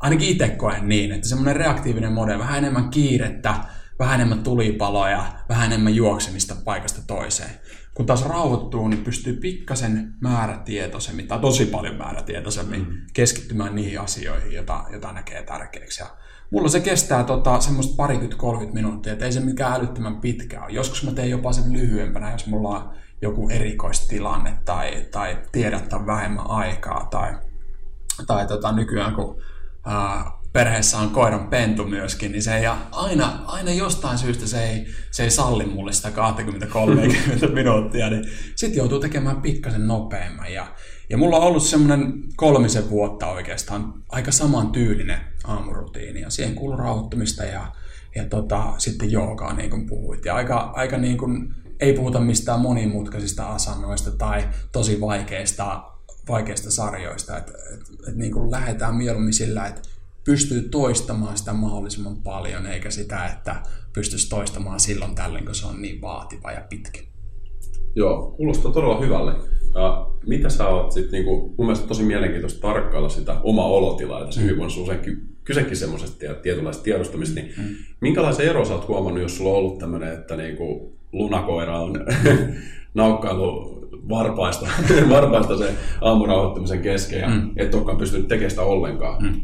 ainakin itse koen niin, että semmoinen reaktiivinen mode, vähän enemmän kiirettä, vähän enemmän tulipaloja, vähän enemmän juoksemista paikasta toiseen. Kun taas rauhoittuu, niin pystyy pikkasen määrätietoisemmin, tai tosi paljon määrätietoisemmin, mm. keskittymään niihin asioihin, joita, joita näkee tärkeäksi. Ja mulla se kestää tota, semmoista parikymmentä 30 minuuttia, että ei se mikään älyttömän pitkä ole. Joskus mä teen jopa sen lyhyempänä, jos mulla on joku erikoistilanne tai, tai tiedättää vähemmän aikaa tai, tai tota, nykyään kun perheessä on koiran pentu myöskin, niin se ei aina, aina jostain syystä se ei, se ei salli mulle sitä 20-30 minuuttia, niin sitten joutuu tekemään pikkasen nopeamman. Ja, ja mulla on ollut semmoinen kolmisen vuotta oikeastaan aika saman tyylinen aamurutiini, ja siihen kuuluu rauhoittumista ja, ja tota, sitten joogaa, niin kuin puhuit. Ja aika, aika niin kuin ei puhuta mistään monimutkaisista asannoista tai tosi vaikeista, vaikeista sarjoista. Et, et, et niin kuin lähdetään mieluummin sillä, että pystyy toistamaan sitä mahdollisimman paljon, eikä sitä, että pystyisi toistamaan silloin tällöin, kun se on niin vaativa ja pitkä. Joo, kuulostaa todella hyvälle. Ja mitä sä oot sitten, niin mun mielestä tosi mielenkiintoista tarkkailla sitä omaa olotilaa, että se mm. hyvinvoinnissa usein kysekin semmoisesta tietynlaista tiedostamista, niin mm. minkälaisen ero sä oot huomannut, jos sulla on ollut tämmöinen, että niin kuin, lunakoira on naukkailu varpaista, varpaista se aamurauhoittamisen kesken ja mm. et olekaan pystynyt tekemään sitä ollenkaan. Mm.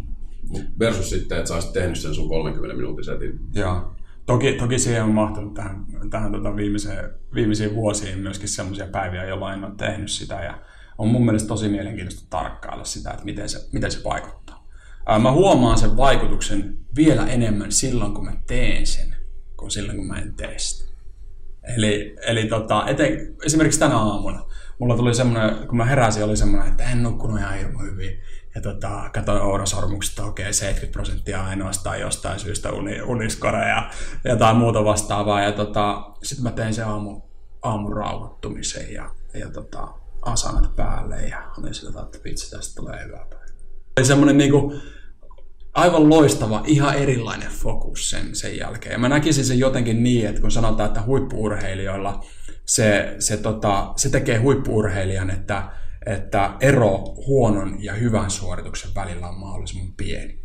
Versus sitten, että sä olisit tehnyt sen sun 30 minuutin setin. Joo. Toki, toki siihen on mahtunut tähän, tähän tota viimeiseen, viimeisiin vuosiin myöskin sellaisia päiviä, jolloin en ole tehnyt sitä. Ja on mun mielestä tosi mielenkiintoista tarkkailla sitä, että miten se, miten se vaikuttaa. Ää, mä huomaan sen vaikutuksen vielä enemmän silloin, kun mä teen sen, kuin silloin, kun mä en tee sitä. Eli, eli tota, eten, esimerkiksi tänä aamuna mulla tuli semmoinen, kun mä heräsin, oli semmoinen, että en nukkunut ihan hirveän hyvin. Ja tota, katsoin Ourasormuksesta, okei, okay, 70 prosenttia ainoastaan jostain syystä uni, uniskore ja jotain muuta vastaavaa. Ja tota, sitten mä tein sen aamu, aamun rauhoittumisen ja, ja tota, asanat päälle ja olin sillä että vitsi, tästä tulee hyvä päivä. Oli semmoinen niinku, aivan loistava, ihan erilainen fokus sen, sen jälkeen. Ja mä näkisin sen jotenkin niin, että kun sanotaan, että huippuurheilijoilla se, se, tota, se tekee huippuurheilijan, että, että ero huonon ja hyvän suorituksen välillä on mahdollisimman pieni.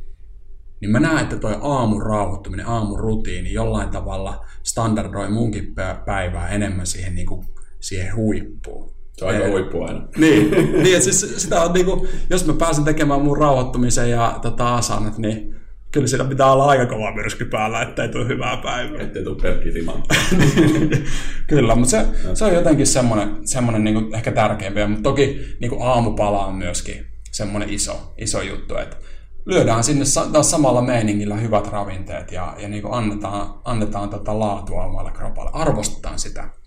Niin mä näen, että toi aamun rauhoittuminen, aamun rutiini jollain tavalla standardoi munkin päivää enemmän siihen, niin kuin, siihen huippuun. Se on aika huippu aina. Niin, niin että siis sitä on niinku, jos mä pääsen tekemään mun rauhoittumisen ja tota, asanat, niin kyllä siinä pitää olla aika kova myrsky päällä, ettei tule hyvää päivää. Ettei tule pelkkiä kyllä, mutta se, se on jotenkin semmoinen, semmoinen niinku ehkä tärkeämpi. Mutta toki niinku aamupala on myöskin semmoinen iso, iso juttu, että lyödään sinne taas samalla meiningillä hyvät ravinteet ja, ja niinku annetaan, annetaan tota laatua omalle kropalle, arvostetaan sitä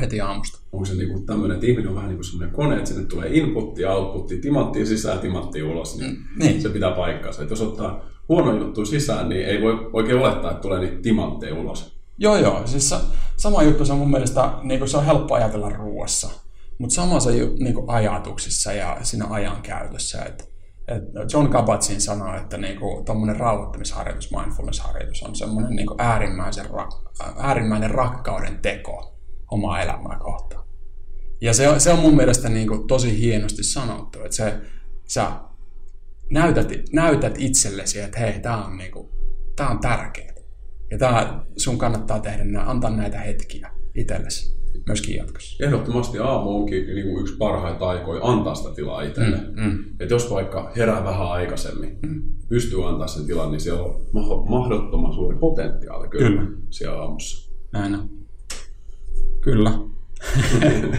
heti aamusta. Onko se niinku tämmöinen, että ihminen on vähän niin kuin semmoinen kone, että sinne tulee inputti, outputti, timanttia sisään, timanttia ulos, niin, mm, niin. se pitää paikkaansa. Että jos ottaa huono juttu sisään, niin ei voi oikein olettaa, että tulee niitä timantteja ulos. Joo, joo. Siis sama juttu se on mun mielestä, niin kuin se on helppo ajatella ruoassa, mutta sama se niin kuin ajatuksissa ja siinä ajan käytössä. Että, John Kabat-Zinn sanoo, että niin tuommoinen rauhoittamisharjoitus, mindfulness-harjoitus on semmoinen niin äärimmäisen, äärimmäinen rakkauden teko omaa elämää kohtaan. Ja se on, se on mun mielestä niin kuin tosi hienosti sanottu, että se, sä näytät, näytät itsellesi, että hei, tämä on, niinku, tää on tärkeää. Ja tää, sun kannattaa tehdä nää, antaa näitä hetkiä itsellesi myöskin jatkossa. Ehdottomasti aamu onkin niin kuin yksi parhaita aikoja antaa sitä tilaa itselle. Mm, mm. Et jos vaikka herää vähän aikaisemmin, mm. pystyy antaa sen tilan, niin siellä on mahdottoman suuri potentiaali kyllä, kyllä. siellä aamussa. Näin on. Kyllä.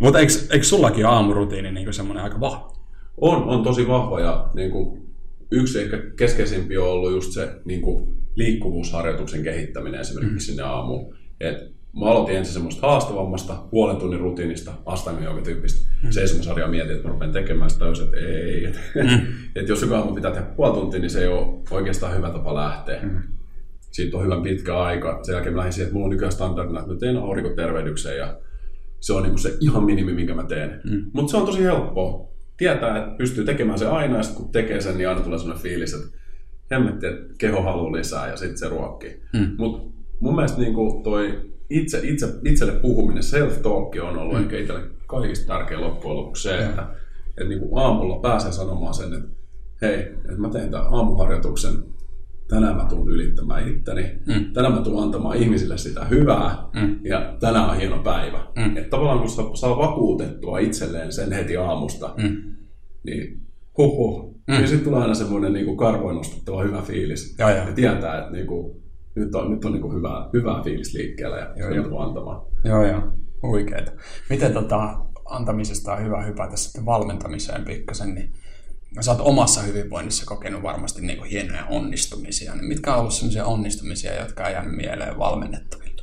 Mutta eikö, eikö sullakin aamurutiini niin semmoinen aika vahva? On, on tosi vahva ja niin kuin, yksi ehkä keskeisimpi on ollut just se niin kuin, liikkuvuusharjoituksen kehittäminen esimerkiksi mm. sinne aamuun. Et mä aloitin ensin semmoista haastavammasta puolen tunnin rutiinista, astanga tyyppistä mm. seisomasarjaa mietin, että mä rupean tekemään sitä täysin, että ei. Että mm. et jos joka aamu pitää tehdä puoli tuntia, niin se ei ole oikeastaan hyvä tapa lähteä. Mm. Siitä on hyvän pitkä aika. Sen jälkeen mä lähdin siihen, että mulla on nykyään standardina, että mä teen aurinkotervehdyksen ja se on niinku se ihan minimi, minkä mä teen. Mm. Mutta se on tosi helppoa. Tietää, että pystyy tekemään se aina ja sitten kun tekee sen, niin aina tulee sellainen fiilis, että hemmetti, että keho haluaa lisää ja sitten se ruokkii. Mm. Mutta mun mielestä niinku toi itse, itse, itselle puhuminen, self-talk on ollut mm. ehkä itselle kaikista tärkein loppujen lopuksi se, että, että, että niin kuin aamulla pääsee sanomaan sen, että hei, että mä teen tämän aamuharjoituksen, tänään mä tuun ylittämään itteni, mm. tänään mä tuun antamaan ihmisille sitä hyvää mm. ja tänään on hieno päivä. Mm. Että tavallaan kun saa vakuutettua itselleen sen heti aamusta, mm. niin huhu, mm. niin sitten tulee aina semmoinen niin karvoin nostettava hyvä fiilis. Ja, ja. ja tietää, että niin kuin, nyt on, nyt on niin hyvää, hyvää fiilis liikkeellä ja joo, joo. antamaan. Joo, joo. Huikeeta. Miten tota, antamisesta on hyvä hypätä sitten valmentamiseen pikkasen, niin sä oot omassa hyvinvoinnissa kokenut varmasti niin kuin hienoja onnistumisia. Niin mitkä on ollut sellaisia onnistumisia, jotka on jäänyt mieleen valmennettavilta?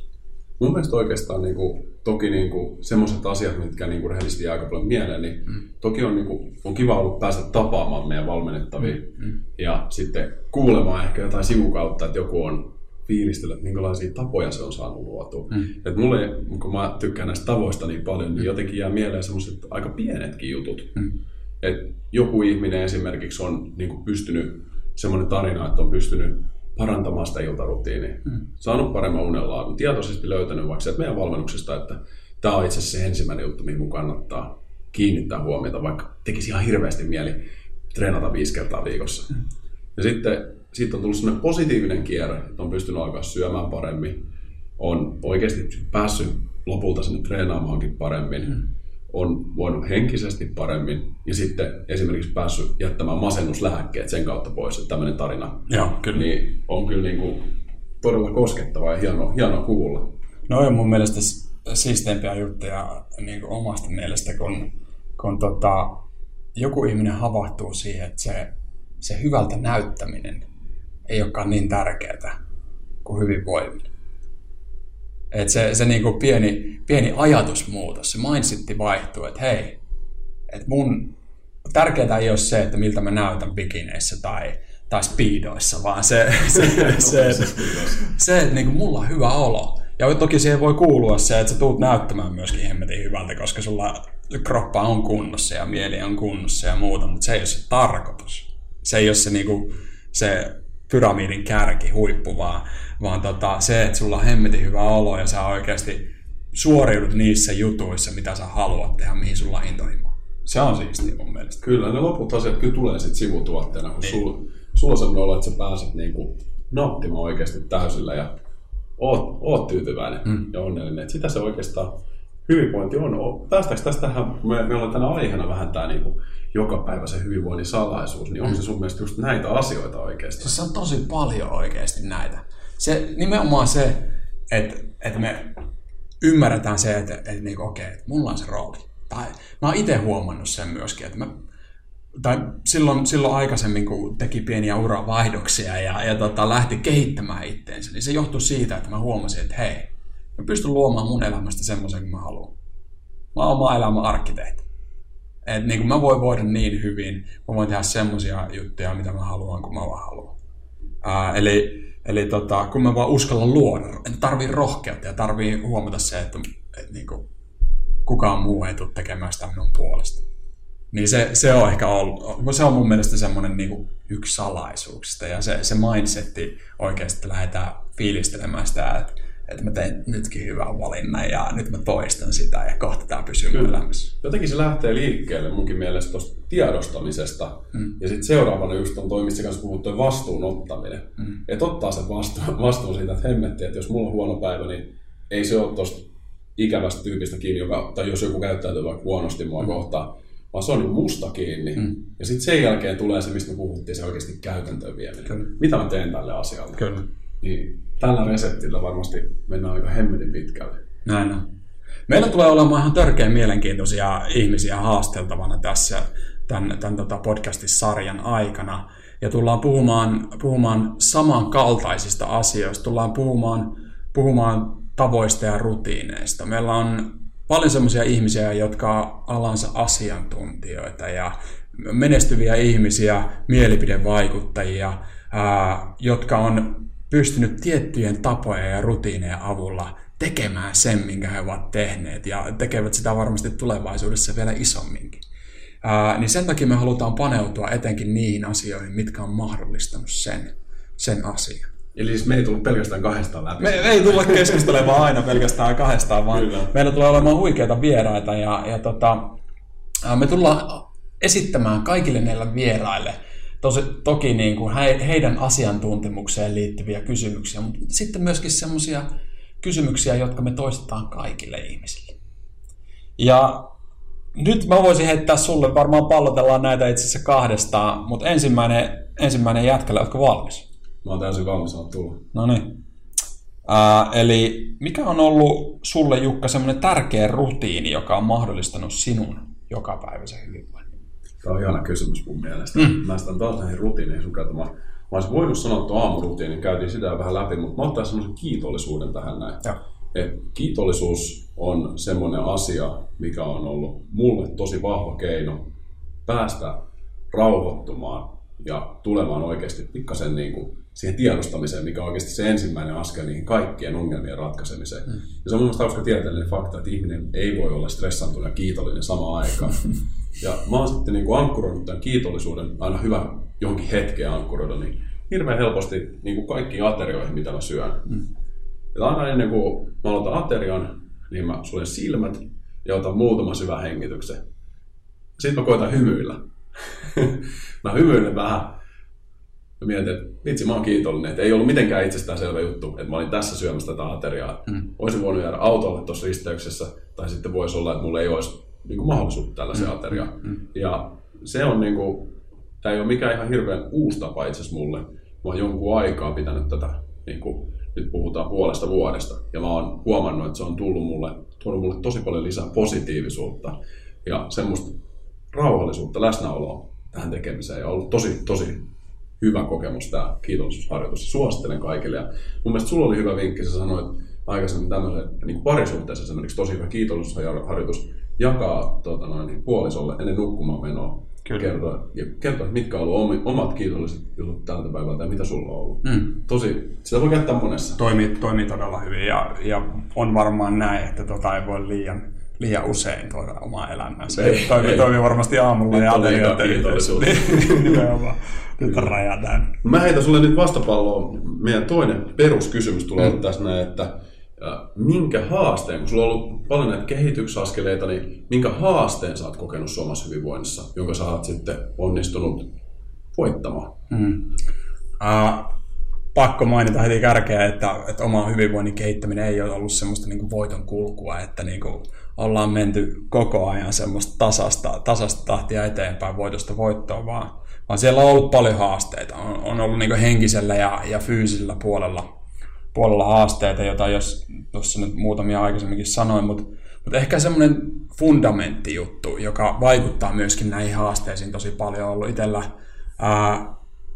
Mun mielestä oikeastaan niin kuin, toki niin kuin, semmoiset asiat, mitkä niin kuin, rehellisesti jää aika paljon mieleen, niin mm. toki on, niin kuin, on kiva ollut päästä tapaamaan meidän valmennettavia mm. mm. ja sitten kuulemaan ehkä jotain sivukautta, että joku on fiilistellä, että minkälaisia tapoja se on saanut luotua. Mm. Et mulle, kun mä tykkään näistä tavoista niin paljon, niin mm. jotenkin jää mieleen semmoiset aika pienetkin jutut. Mm. Et joku ihminen esimerkiksi on niin kuin pystynyt, semmoinen tarina, että on pystynyt parantamaan sitä iltarutiinia, mm. saanut paremman unenlaadun, tietoisesti löytänyt vaikka että meidän valmennuksesta, että tämä on itse asiassa se ensimmäinen juttu, mihin mun kannattaa kiinnittää huomiota, vaikka tekisi ihan hirveästi mieli treenata viisi kertaa viikossa. Mm. Ja sitten sitten on tullut sellainen positiivinen kierre, että on pystynyt alkaa syömään paremmin, on oikeasti päässyt lopulta sinne treenaamaankin paremmin, mm. On voinut henkisesti paremmin ja sitten esimerkiksi päässyt jättämään masennuslääkkeet sen kautta pois, että tämmöinen tarina Joo, kyllä. Niin on kyllä niin kuin todella koskettava ja hienoa, hienoa kuulla. No on mun mielestä siisteimpiä juttuja niin kuin omasta mielestä, kun, kun tota, joku ihminen havahtuu siihen, että se, se hyvältä näyttäminen ei olekaan niin tärkeää kuin hyvinvoiminen. Et se, se niinku pieni, pieni ajatusmuutos, se mindsetti vaihtuu, että hei, että mun tärkeää ei ole se, että miltä mä näytän bikineissä tai, tai speedoissa, vaan se, se, se, se, se että niinku mulla on hyvä olo. Ja toki siihen voi kuulua se, että sä tuut näyttämään myöskin hemmetin hyvältä, koska sulla kroppa on kunnossa ja mieli on kunnossa ja muuta, mutta se ei ole se tarkoitus. Se ei ole se, niinku, se pyramidin kärki, huippu, vaan, vaan tota, se, että sulla on hemmetin hyvä olo ja sä oikeasti suoriudut niissä jutuissa, mitä sä haluat tehdä, mihin sulla intohimo. Se on siisti mun mielestä. Kyllä, ne loput asiat kyllä tulee sitten sivutuotteena, kun niin. sulla, sulla on sellainen olo, että sä pääset niinku nauttimaan oikeasti täysillä ja oot, oot tyytyväinen mm. ja onnellinen. Et sitä se oikeastaan hyvinvointi on. Päästäänkö tästähän, me, me ollaan tänä aiheena vähän tämä joka päivä se hyvinvoinnin salaisuus, niin onko se sun mielestä just näitä asioita oikeasti? Se on tosi paljon oikeasti näitä. Se, nimenomaan se, että, että me ymmärretään se, että, että niin, okei, että mulla on se rooli. Tai mä oon itse huomannut sen myöskin, että mä, tai silloin, silloin aikaisemmin, kun teki pieniä uravaihdoksia ja, ja tota, lähti kehittämään itteensä, niin se johtui siitä, että mä huomasin, että hei, mä pystyn luomaan mun elämästä semmoisen kuin mä haluan. Mä oon oma elämän arkkitehti. Että niin mä voin voida niin hyvin, mä voin tehdä semmoisia juttuja, mitä mä haluan, kun mä vaan haluan. Ää, eli eli tota, kun mä vaan uskallan luoda, en tarvii rohkeutta ja tarvii huomata se, että, että niin kuin, kukaan muu ei tule tekemään sitä minun puolesta. Niin se, se on ehkä ollut, se on mun mielestä semmoinen niin kuin yksi salaisuuksista ja se, se mindsetti oikeasti, lähdetään fiilistelemään sitä, että, että mä tein nytkin hyvän valinnan ja nyt mä toistan sitä ja kohta tämä pysyy mun elämässä. Jotenkin se lähtee liikkeelle munkin mielestä tuosta tiedostamisesta. Mm. Ja sitten seuraavana just on toi, mistä kanssa puhuttu, vastuun ottaminen. Mm. Että ottaa sen vastuun, vastuun siitä, että hemmetti, että jos mulla on huono päivä, niin ei se ole tuosta ikävästä tyypistä kiinni, joka, tai jos joku käyttäytyy vaikka huonosti mua mm. kohtaan, vaan se on niin musta kiinni. Mm. Ja sitten sen jälkeen tulee se, mistä me puhuttiin, se oikeasti käytäntöön vieminen. Kyllä. Mitä mä teen tälle asialle? Kyllä. Niin tällä reseptillä varmasti mennään aika hemmetin pitkälle. Näin on. Meillä tulee olemaan ihan törkeän mielenkiintoisia ihmisiä haasteltavana tässä tämän, tämän tota podcastin aikana. Ja tullaan puhumaan, puhumaan samankaltaisista asioista, tullaan puhumaan, puhumaan tavoista ja rutiineista. Meillä on paljon sellaisia ihmisiä, jotka on alansa asiantuntijoita ja menestyviä ihmisiä, mielipidevaikuttajia, ää, jotka on pystynyt tiettyjen tapojen ja rutiinejen avulla tekemään sen, minkä he ovat tehneet, ja tekevät sitä varmasti tulevaisuudessa vielä isomminkin. Ää, niin sen takia me halutaan paneutua etenkin niihin asioihin, mitkä on mahdollistanut sen, sen asian. Eli siis me ei tullut pelkästään kahdestaan läpi. Me, me ei tulla keskustelemaan aina pelkästään kahdestaan, vaan Kyllä. meillä tulee olemaan huikeita vieraita ja, ja tota, me tullaan esittämään kaikille näille vieraille tosi, toki niin kuin he, heidän asiantuntemukseen liittyviä kysymyksiä, mutta sitten myöskin semmoisia kysymyksiä, jotka me toistetaan kaikille ihmisille. Ja nyt mä voisin heittää sulle, varmaan pallotellaan näitä itse asiassa kahdestaan, mutta ensimmäinen, ensimmäinen jätkällä, oletko valmis? Mä oon täysin valmis, oon tullut. No niin. Uh, eli mikä on ollut sulle Jukka semmoinen tärkeä rutiini, joka on mahdollistanut sinun jokapäiväisen hyvinvoinnin? Tämä on ihana kysymys mun mielestä. Mm. Mä sitä taas näihin rutiineihin sun mä olisin voinut sanoa tuon aamurutiinin, käytiin sitä vähän läpi, mutta mä ottaisin semmoisen kiitollisuuden tähän näin. Ja. Et kiitollisuus on semmoinen asia, mikä on ollut mulle tosi vahva keino päästä rauhoittumaan ja tulemaan oikeasti pikkasen niin kuin siihen tiedostamiseen, mikä on oikeasti se ensimmäinen askel niihin kaikkien ongelmien ratkaisemiseen. Mm. Ja se on mun mielestä hauska tieteellinen fakta, että ihminen ei voi olla stressantunut ja kiitollinen samaan aikaan. ja mä oon sitten niin kuin ankkuroinut tämän kiitollisuuden, aina hyvä johonkin hetkeen ankkuroida, niin hirveän helposti niin kuin kaikkiin aterioihin, mitä mä syön. Mm. Ja aina ennen kuin mä aloitan aterian, niin mä suljen silmät ja otan muutama syvä hengityksen. Sitten mä koitan hymyillä. mä hymyilen vähän mä mietin, että vitsi, mä oon kiitollinen, että ei ollut mitenkään itsestäänselvä juttu, että mä olin tässä syömässä tätä ateriaa. Mm. Olisin voinut jäädä autolle tuossa risteyksessä, tai sitten voisi olla, että mulla ei olisi niin kuin mahdollisuutta tällaiseen mm. ateriaan. Mm. Ja se on niin kuin, tämä ei ole mikään ihan hirveän uusi tapa itse asiassa mulle. Mä oon jonkun aikaa pitänyt tätä, niin kuin, nyt puhutaan puolesta vuodesta, ja mä oon huomannut, että se on tullut mulle, tuonut mulle tosi paljon lisää positiivisuutta ja semmoista rauhallisuutta, läsnäoloa tähän tekemiseen, ja ollut tosi, tosi hyvä kokemus tämä kiitollisuusharjoitus. Suosittelen kaikille. Ja mun mielestä sulla oli hyvä vinkki, sä sanoit aikaisemmin tämmöisen niin parisuhteessa esimerkiksi tosi hyvä kiitollisuusharjoitus jakaa tota noin, niin puolisolle ennen nukkumaan menoa. Kyllä. Kertoa, ja kertoa, mitkä on ollut omat kiitolliset jutut tältä päivältä ja mitä sulla on ollut. Mm. Tosi, sitä voi käyttää monessa. Toimii, toimii todella hyvin ja, ja on varmaan näin, että tota ei voi liian, liian usein tuoda omaa elämää. Se ei, toimii, toimii varmasti aamulla ja aterioita. Nimenomaan. Nyt rajataan. Mä heitän sulle nyt vastapalloa. Meidän toinen peruskysymys tulee mm. tässä näin, että minkä haasteen, kun sulla on ollut paljon näitä kehitysaskeleita, niin minkä haasteen sä oot kokenut suomassa hyvinvoinnissa, jonka sä oot sitten onnistunut voittamaan? Mm. Uh, pakko mainita heti kärkeä, että, että oma hyvinvoinnin kehittäminen ei ole ollut semmoista niin voiton kulkua, että niin kuin ollaan menty koko ajan semmoista tasasta, tasasta tahtia eteenpäin voitosta voittoon, vaan vaan siellä on ollut paljon haasteita. On, on ollut niin henkisellä ja, ja fyysisellä puolella, puolella haasteita, joita jos tuossa nyt muutamia aikaisemminkin sanoin, mutta, mutta ehkä semmoinen fundamenttijuttu, joka vaikuttaa myöskin näihin haasteisiin tosi paljon, on ollut itsellä ää,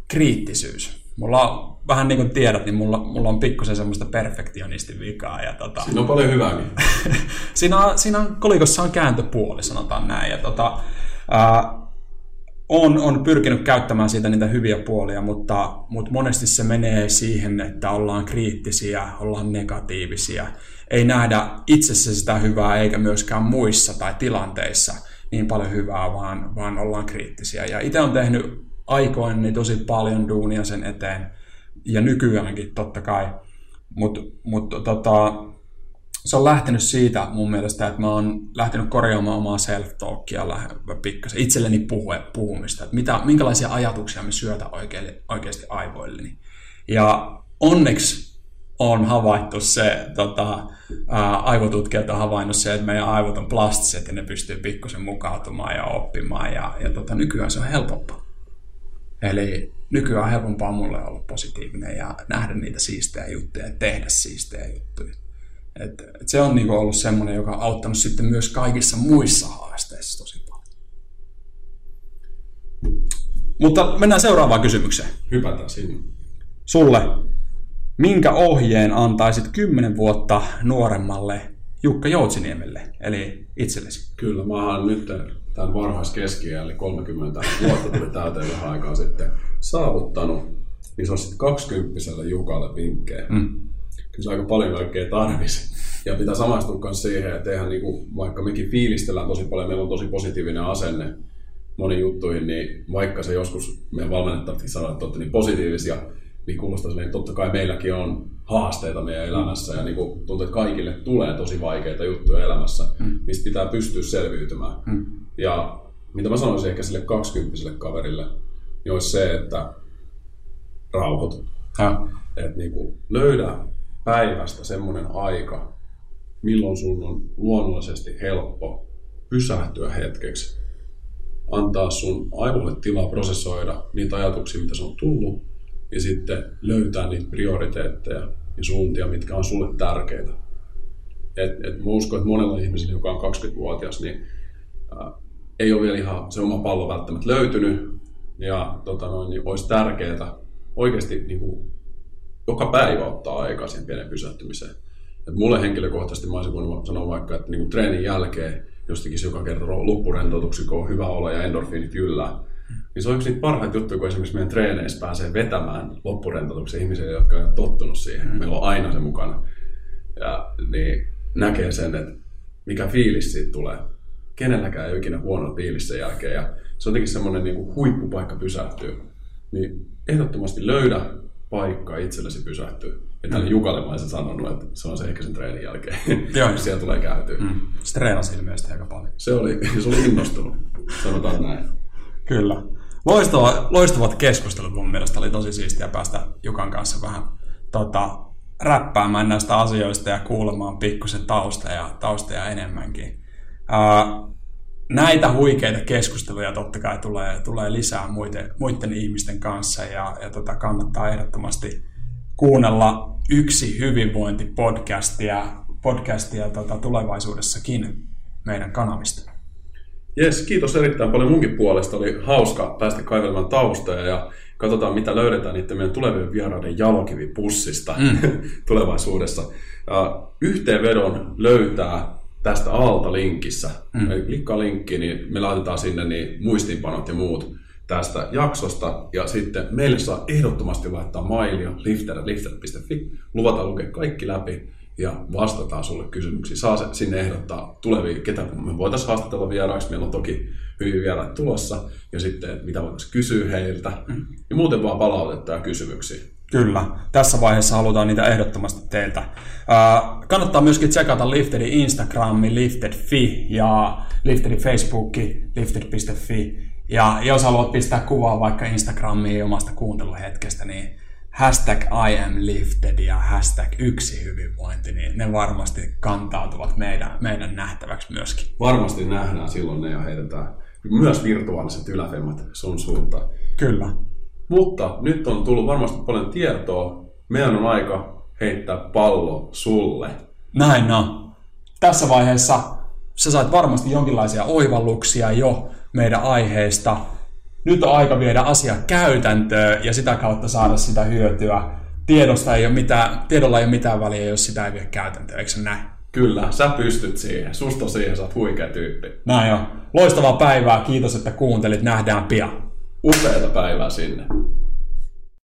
kriittisyys. Mulla on, vähän niin kuin tiedät, niin mulla, mulla on pikkusen semmoista perfektionistin vikaa. Ja tota, siinä on paljon hyvääkin. siinä, on, siinä on, kolikossa on kääntöpuoli, sanotaan näin. Ja tota, ää, on, on pyrkinyt käyttämään siitä niitä hyviä puolia, mutta, mutta monesti se menee siihen, että ollaan kriittisiä, ollaan negatiivisia. Ei nähdä itsessä sitä hyvää eikä myöskään muissa tai tilanteissa niin paljon hyvää, vaan, vaan ollaan kriittisiä. Ja itse on tehnyt niin tosi paljon duunia sen eteen, ja nykyäänkin totta kai. Mutta mut, tota, se on lähtenyt siitä mun mielestä, että mä oon lähtenyt korjaamaan omaa self-talkia pikkasen, itselleni puhue, puhumista, että mitä, minkälaisia ajatuksia me syötä oikein, oikeasti aivoilleni. Ja onneksi on havaittu se, tota, ää, aivotutkijat on havainnut se, että meidän aivot on plastiset ja ne pystyy pikkusen mukautumaan ja oppimaan ja, ja tota, nykyään se on helpompaa. Eli nykyään on helpompaa mulle olla positiivinen ja nähdä niitä siistejä juttuja ja tehdä siistejä juttuja. Et, et se on niinku ollut semmoinen, joka on auttanut sitten myös kaikissa muissa haasteissa tosi paljon. Mutta mennään seuraavaan kysymykseen. Hypätään sinne. Sulle, minkä ohjeen antaisit 10 vuotta nuoremmalle Jukka Joutsiniemelle, eli itsellesi? Kyllä, mä oon nyt tämän varhaiskeskiä, eli 30 vuotta tuli täyteen vähän aikaa sitten saavuttanut, niin se on sitten 20 Jukalle vinkkejä. Mm kyllä se aika paljon kaikkea tarvisi. Ja pitää samaistua myös siihen, että eihän niinku, vaikka mekin fiilistellään tosi paljon, meillä on tosi positiivinen asenne moniin juttuihin, niin vaikka se joskus meidän valmennettavatkin sanoo, että olette niin positiivisia, niin kuulostaa silleen, että totta kai meilläkin on haasteita meidän elämässä ja niin kuin tuntuu, että kaikille tulee tosi vaikeita juttuja elämässä, mm. mistä pitää pystyä selviytymään. Mm. Ja mitä mä sanoisin ehkä sille 20 kaverille, niin olisi se, että rauhoitu. Että niin kuin löydä päivästä semmoinen aika, milloin sun on luonnollisesti helppo pysähtyä hetkeksi, antaa sun aivolle tilaa prosessoida niitä ajatuksia, mitä se on tullut, ja sitten löytää niitä prioriteetteja ja suuntia, mitkä on sulle tärkeitä. Et, et mä uskon, että monella ihmisellä, joka on 20-vuotias, niin ää, ei ole vielä ihan se oma pallo välttämättä löytynyt, ja tota noin, niin olisi tärkeää oikeasti niin kuin joka päivä ottaa aikaa siihen pienen pysähtymiseen. Et mulle henkilökohtaisesti mä olisin voinut sanoa vaikka, että niin treenin jälkeen jostakin joka kertoo loppurentoutuksi, kun on hyvä olla ja endorfiinit yllä, niin se on yksi niitä parhaita juttuja, kun esimerkiksi meidän treeneissä pääsee vetämään loppurentoutuksen ihmisiä, jotka on tottunut siihen. Mm. Meillä on aina se mukana. Ja niin näkee sen, että mikä fiilis siitä tulee. Kenelläkään ei ole ikinä huono fiilis sen jälkeen. Ja se on jotenkin semmoinen niin huippupaikka pysähtyä. Niin ehdottomasti löydä paikka itsellesi pysähtyä. Ja tälle mm. Jukalle mä olisin sanonut, että se on se ehkä sen treenin jälkeen, Joo. siellä tulee käytyä. Mm. Se treenasi ilmeisesti aika paljon. Se oli, se oli innostunut, sanotaan näin. Kyllä. Loistava, loistavat keskustelut mun mielestä oli tosi siistiä päästä Jukan kanssa vähän tota, räppäämään näistä asioista ja kuulemaan pikkusen taustoja, taustoja enemmänkin. Uh, näitä huikeita keskusteluja totta kai tulee, tulee lisää muiden, muiden ihmisten kanssa ja, ja tota, kannattaa ehdottomasti kuunnella yksi hyvinvointipodcastia podcastia tota, tulevaisuudessakin meidän kanavista. Jes, kiitos erittäin paljon munkin puolesta. Oli hauska päästä kaivelemaan taustoja ja katsotaan, mitä löydetään niiden meidän tulevien vieraiden jalokivipussista mm. tulevaisuudessa. Yhteenvedon löytää tästä alta linkissä. Mm. Eli klikkaa linkki, niin me laitetaan sinne niin muistiinpanot ja muut tästä jaksosta. Ja sitten meille saa ehdottomasti laittaa mailia lifter.lifter.fi. Luvataan lukea kaikki läpi ja vastataan sulle kysymyksiin. Saa se sinne ehdottaa tulevia, ketä me voitaisiin haastatella vieraiksi. Meillä on toki hyviä vieraita tulossa. Ja sitten mitä voitaisiin kysyä heiltä. Mm. Ja muuten vaan palautetta ja kysymyksiä. Kyllä, tässä vaiheessa halutaan niitä ehdottomasti teiltä. Uh, kannattaa myöskin tsekata Liftedin Instagrami, Lifted.fi ja Liftedin Facebooki, lifted.fi. Ja jos haluat pistää kuvaa vaikka Instagramiin omasta kuunteluhetkestä, niin hashtag I am lifted ja hashtag yksi hyvinvointi, niin ne varmasti kantautuvat meidän, meidän nähtäväksi myöskin. Varmasti nähdään silloin ne ja heitetään myös virtuaaliset yläfemmat sun suuntaan. Kyllä. Mutta nyt on tullut varmasti paljon tietoa. Meidän on aika heittää pallo sulle. Näin no. Tässä vaiheessa sä sait varmasti jonkinlaisia oivalluksia jo meidän aiheesta. Nyt on aika viedä asia käytäntöön ja sitä kautta saada sitä hyötyä. Tiedosta ei ole mitään, tiedolla ei ole mitään väliä, jos sitä ei vie käytäntöön, eikö se näin? Kyllä, sä pystyt siihen. Susta siihen, sä oot huikea tyyppi. Näin on. Loistavaa päivää, kiitos että kuuntelit, nähdään pian upeata päivää sinne.